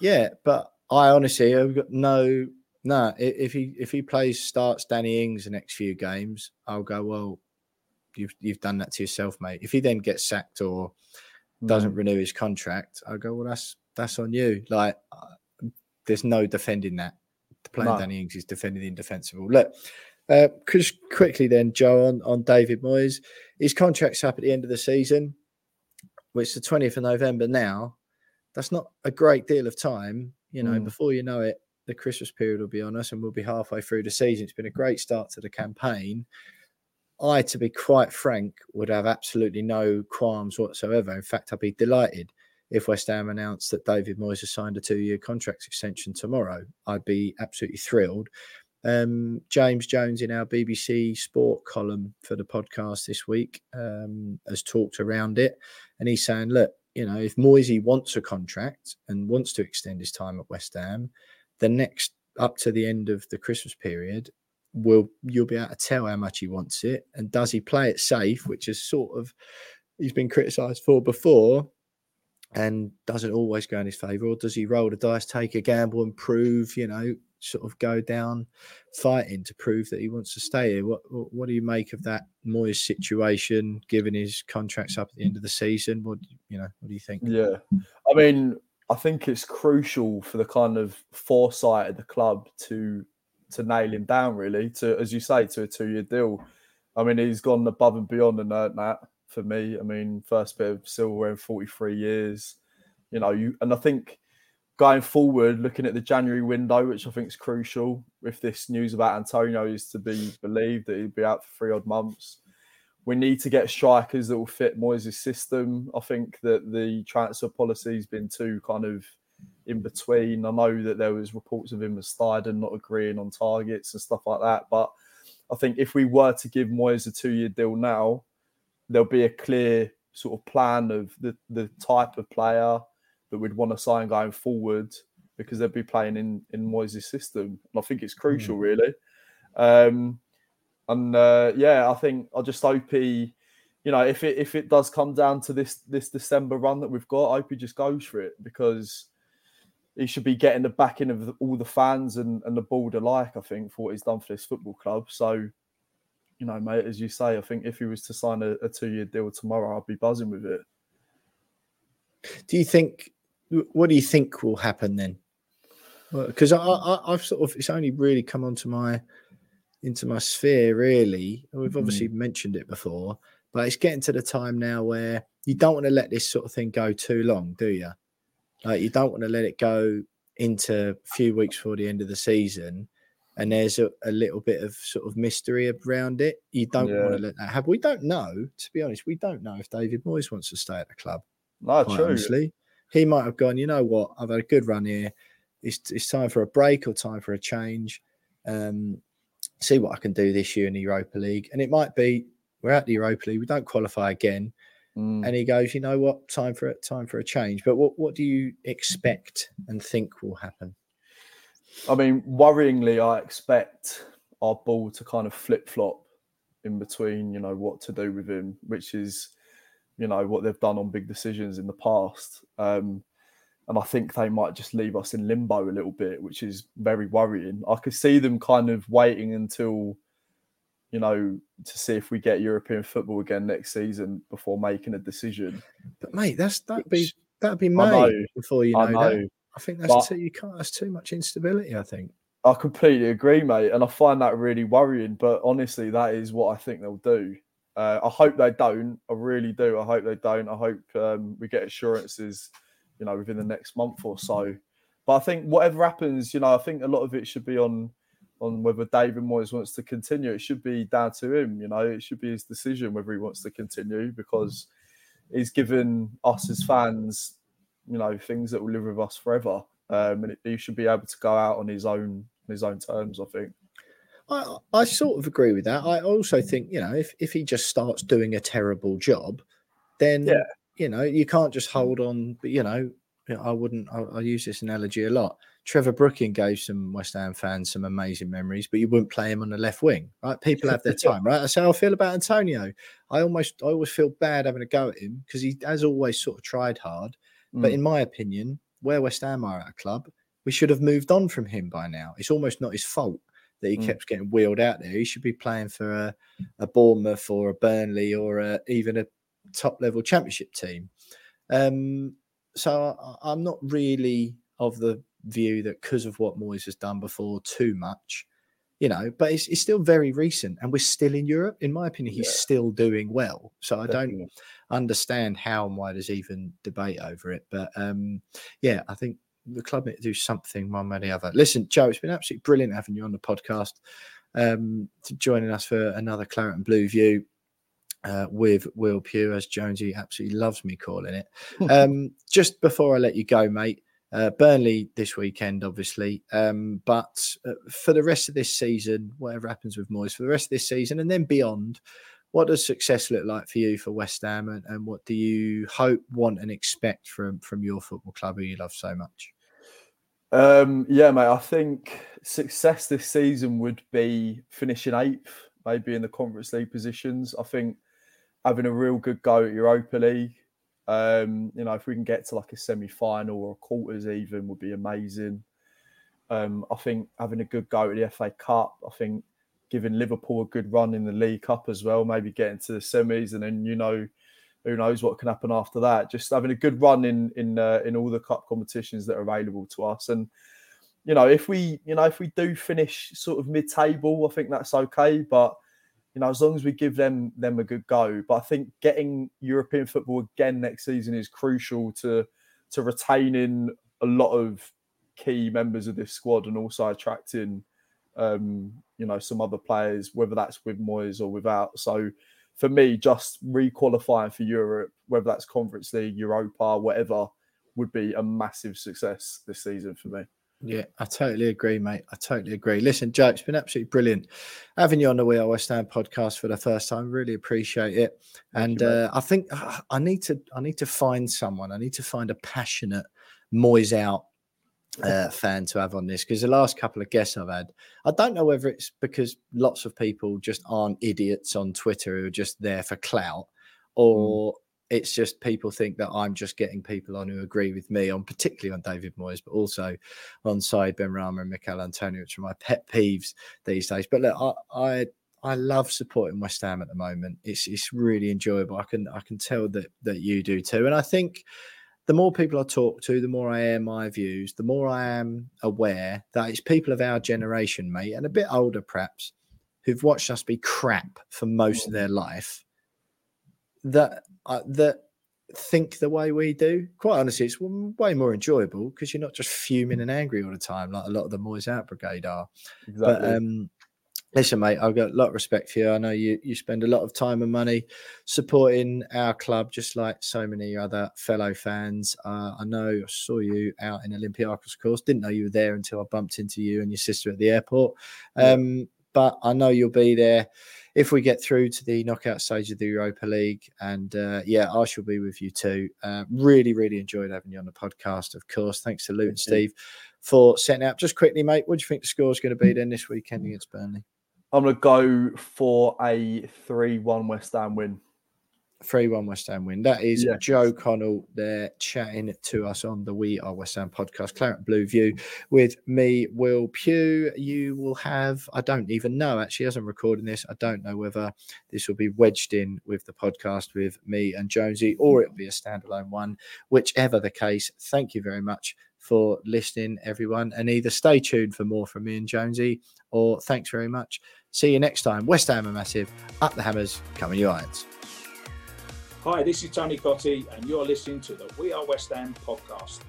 yeah, but I honestly have got no no. If he if he plays starts Danny Ings the next few games, I'll go well. You've you've done that to yourself, mate. If he then gets sacked or doesn't Mm. renew his contract, I'll go well. That's that's on you. Like, uh, there's no defending that. Playing No. Danny Ings is defending the indefensible. Look, uh, just quickly then, Joe, on, on David Moyes. His contract's up at the end of the season, which is the 20th of November now. That's not a great deal of time. You know, Mm. before you know it, the Christmas period will be on us and we'll be halfway through the season. It's been a great start to the campaign. I, to be quite frank, would have absolutely no qualms whatsoever. In fact, I'd be delighted if West Ham announced that David Moyes has signed a two-year contract extension tomorrow. I'd be absolutely thrilled. Um, James Jones in our BBC Sport column for the podcast this week um, has talked around it, and he's saying, look, you know, if Moisey wants a contract and wants to extend his time at West Ham, the next up to the end of the Christmas period, will you'll be able to tell how much he wants it, and does he play it safe, which is sort of he's been criticised for before. and doesn't always go in his favour, or does he roll the dice, take a gamble, and prove, you know, sort of go down fighting to prove that he wants to stay here? What what do you make of that Moyes situation, given his contracts up at the end of the season? What you know, what do you think? Yeah, I mean, I think it's crucial for the kind of foresight of the club to to nail him down, really, to as you say, to a two year deal. I mean, he's gone above and beyond and earned that for me. I mean, first bit of silverware in 43 years. You know, you and I think going forward, looking at the January window, which I think is crucial, if this news about Antonio is to be believed that he'd be out for three odd months, we need to get strikers that will fit Moyes' system. I think that the transfer policy has been too kind of in between. I know that there was reports of him and Steidten not agreeing on targets and stuff like that, but I think if we were to give Moyes a two-year deal now, there'll be a clear sort of plan of the, the type of player that we'd want to sign going forward because they'd be playing in in Moyes' system. And I think it's crucial, mm. really. Um, and uh, yeah, I think I just hope he, you know, if it if it does come down to this this December run that we've got, I hope he just goes for it because he should be getting the backing of all the fans and, and the board alike. I think for what he's done for this football club. So you know, mate, as you say, I think if he was to sign a, a two year deal tomorrow, I'd be buzzing with it. Do you think? What do you think will happen then? Because well, I, have sort of it's only really come onto my into my sphere really. We've obviously mm. mentioned it before, but it's getting to the time now where you don't want to let this sort of thing go too long, do you? Like you don't want to let it go into a few weeks before the end of the season and there's a, a, little bit of sort of mystery around it. You don't yeah. want to let that happen. We don't know, to be honest. We don't know if David Moyes wants to stay at the club. No, true. Honestly, he might have gone. You know what? I've had a good run here. It's, it's time for a break or time for a change. Um, see what I can do this year in the Europa League, and it might be we're at the Europa League. We don't qualify again. Mm. And he goes, you know what? Time for it. Time for a change. But what what do you expect and think will happen? I mean, worryingly, I expect our ball to kind of flip flop in between, you know, what to do with him, which is, you know, what they've done on big decisions in the past. Um, and I think they might just leave us in limbo a little bit, which is very worrying. I could see them kind of waiting until, you know, to see if we get European football again next season before making a decision. But mate, that's that'd be that'd be May before you know, know. that. I think that's too, you can't. That's too much instability. I think. I completely agree, mate, and I find that really worrying. But honestly, that is what I think they'll do. Uh, I hope they don't. I really do. I hope they don't. I hope um, we get assurances, you know, within the next month or so. But I think whatever happens, you know, I think a lot of it should be on on whether David Moyes wants to continue. It should be down to him. You know, it should be his decision whether he wants to continue because he's given us as fans you know things that will live with us forever. Um, and he should be able to go out on his own his own terms. I think. I, I sort of agree with that. I also think you know if if he just starts doing a terrible job, then yeah. you know you can't just hold on. But you know, I wouldn't. I, I use this analogy a lot. Trevor Brooking gave some West Ham fans some amazing memories, but you wouldn't play him on the left wing, right? People have their time, right? That's how I feel about Antonio. I almost, I always feel bad having a go at him because he has always sort of tried hard, but mm. in my opinion, where West Ham are at a club, we should have moved on from him by now. It's almost not his fault that he mm. kept getting wheeled out there. He should be playing for a, a Bournemouth or a Burnley or a, even a top level championship team. Um, so I, I'm not really of the view that because of what Moyes has done before, too much you know, but it's, it's still very recent and we're still in Europe. In my opinion, he's yeah. still doing well. So I Definitely. don't understand how and why there's even debate over it. But um, yeah, I think the club need to do something one way or the other. Listen, Joe, it's been absolutely brilliant having you on the podcast, um, to joining us for another Claret and Blue View. Uh, with Will Pugh, as Jonesy absolutely loves me calling it. um, just before I let you go, mate, uh, Burnley this weekend, obviously, um, but uh, for the rest of this season, whatever happens with Moyes for the rest of this season and then beyond, what does success look like for you for West Ham, and, and what do you hope, want, and expect from from your football club who you love so much? Um, yeah, mate. I think success this season would be finishing eighth, maybe in the Conference League positions. I think having a real good go at Europa League Um, you know, if we can get to like a semi-final or a quarters even would be amazing. Um, I think having a good go at the FA Cup, I think giving Liverpool a good run in the League Cup as well, maybe getting to the semis, and then you know, who knows what can happen after that. Just having a good run in in uh, in all the cup competitions that are available to us, and you know, if we you know if we do finish sort of mid-table, I think that's okay, but you know, as long as we give them them a good go. But I think getting European football again next season is crucial to to retaining a lot of key members of this squad and also attracting um, you know some other players, whether that's with Moyes or without. So for me, just re-qualifying for Europe, whether that's Conference League, Europa, whatever, would be a massive success this season for me. Yeah, I totally agree, mate. I totally agree. Listen, Joe, it's been absolutely brilliant having you on the We Are West Ham podcast for the first time. Really appreciate it. And you, uh, I think uh, I need to I need to find someone. I need to find a passionate Moyes out uh, fan to have on this because the last couple of guests I've had, I don't know whether it's because lots of people just aren't idiots on Twitter who are just there for clout, mm. or mm it's just people think that I'm just getting people on who agree with me on particularly on David Moyes, but also on Said Benrahma and Michail Antonio, which are my pet peeves these days. But look, I, I I love supporting West Ham at the moment. It's it's really enjoyable. I can I can tell that that you do too. And I think the more people I talk to, the more I air my views, the more I am aware that it's people of our generation, mate, and a bit older perhaps, who've watched us be crap for most of their life that uh, that think the way we do. Quite honestly, it's way more enjoyable because you're not just fuming and angry all the time like a lot of the Moyes Out Brigade are. Exactly. But um, listen, mate, I've got a lot of respect for you. I know you you spend a lot of time and money supporting our club, just like so many other fellow fans. Uh, I know I saw you out in Olympiacos, of course. Didn't know you were there until I bumped into you and your sister at the airport. Um, yeah. But I know you'll be there if we get through to the knockout stage of the Europa League. And uh, yeah, I shall be with you too. Uh, really, really enjoyed having you on the podcast, of course. Thanks to Luke and Steve for setting out. Just quickly, mate, what do you think the score is going to be then this weekend against Burnley? I'm going to go for a 3 1 West Ham win. 3 1 West Ham win. That is. Joe Connell there chatting to us on the We Are West Ham podcast, Claret Blue View, with me, Will Pugh. You will have, I don't even know, actually, as I'm recording this, I don't know whether this will be wedged in with the podcast with me and Jonesy or it'll be a standalone one. Whichever the case, thank you very much for listening, everyone. And either stay tuned for more from me and Jonesy or thanks very much. See you next time. West Ham are massive. Up the hammers, coming you irons. Hi, this is Tony Cottee, and you're listening to the We Are West Ham podcast.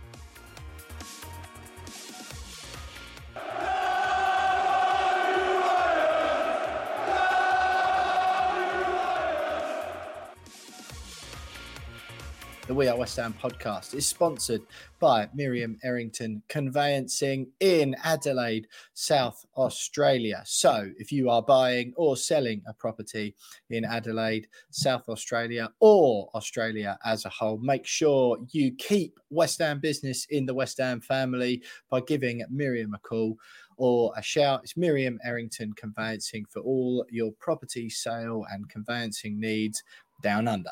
The We Are West Ham podcast is sponsored by Miriam Errington Conveyancing in Adelaide, South Australia. So, if you are buying or selling a property in Adelaide, South Australia, or Australia as a whole, make sure you keep West Ham business in the West Ham family by giving Miriam a call or a shout. It's Miriam Errington Conveyancing for all your property sale and conveyancing needs down under.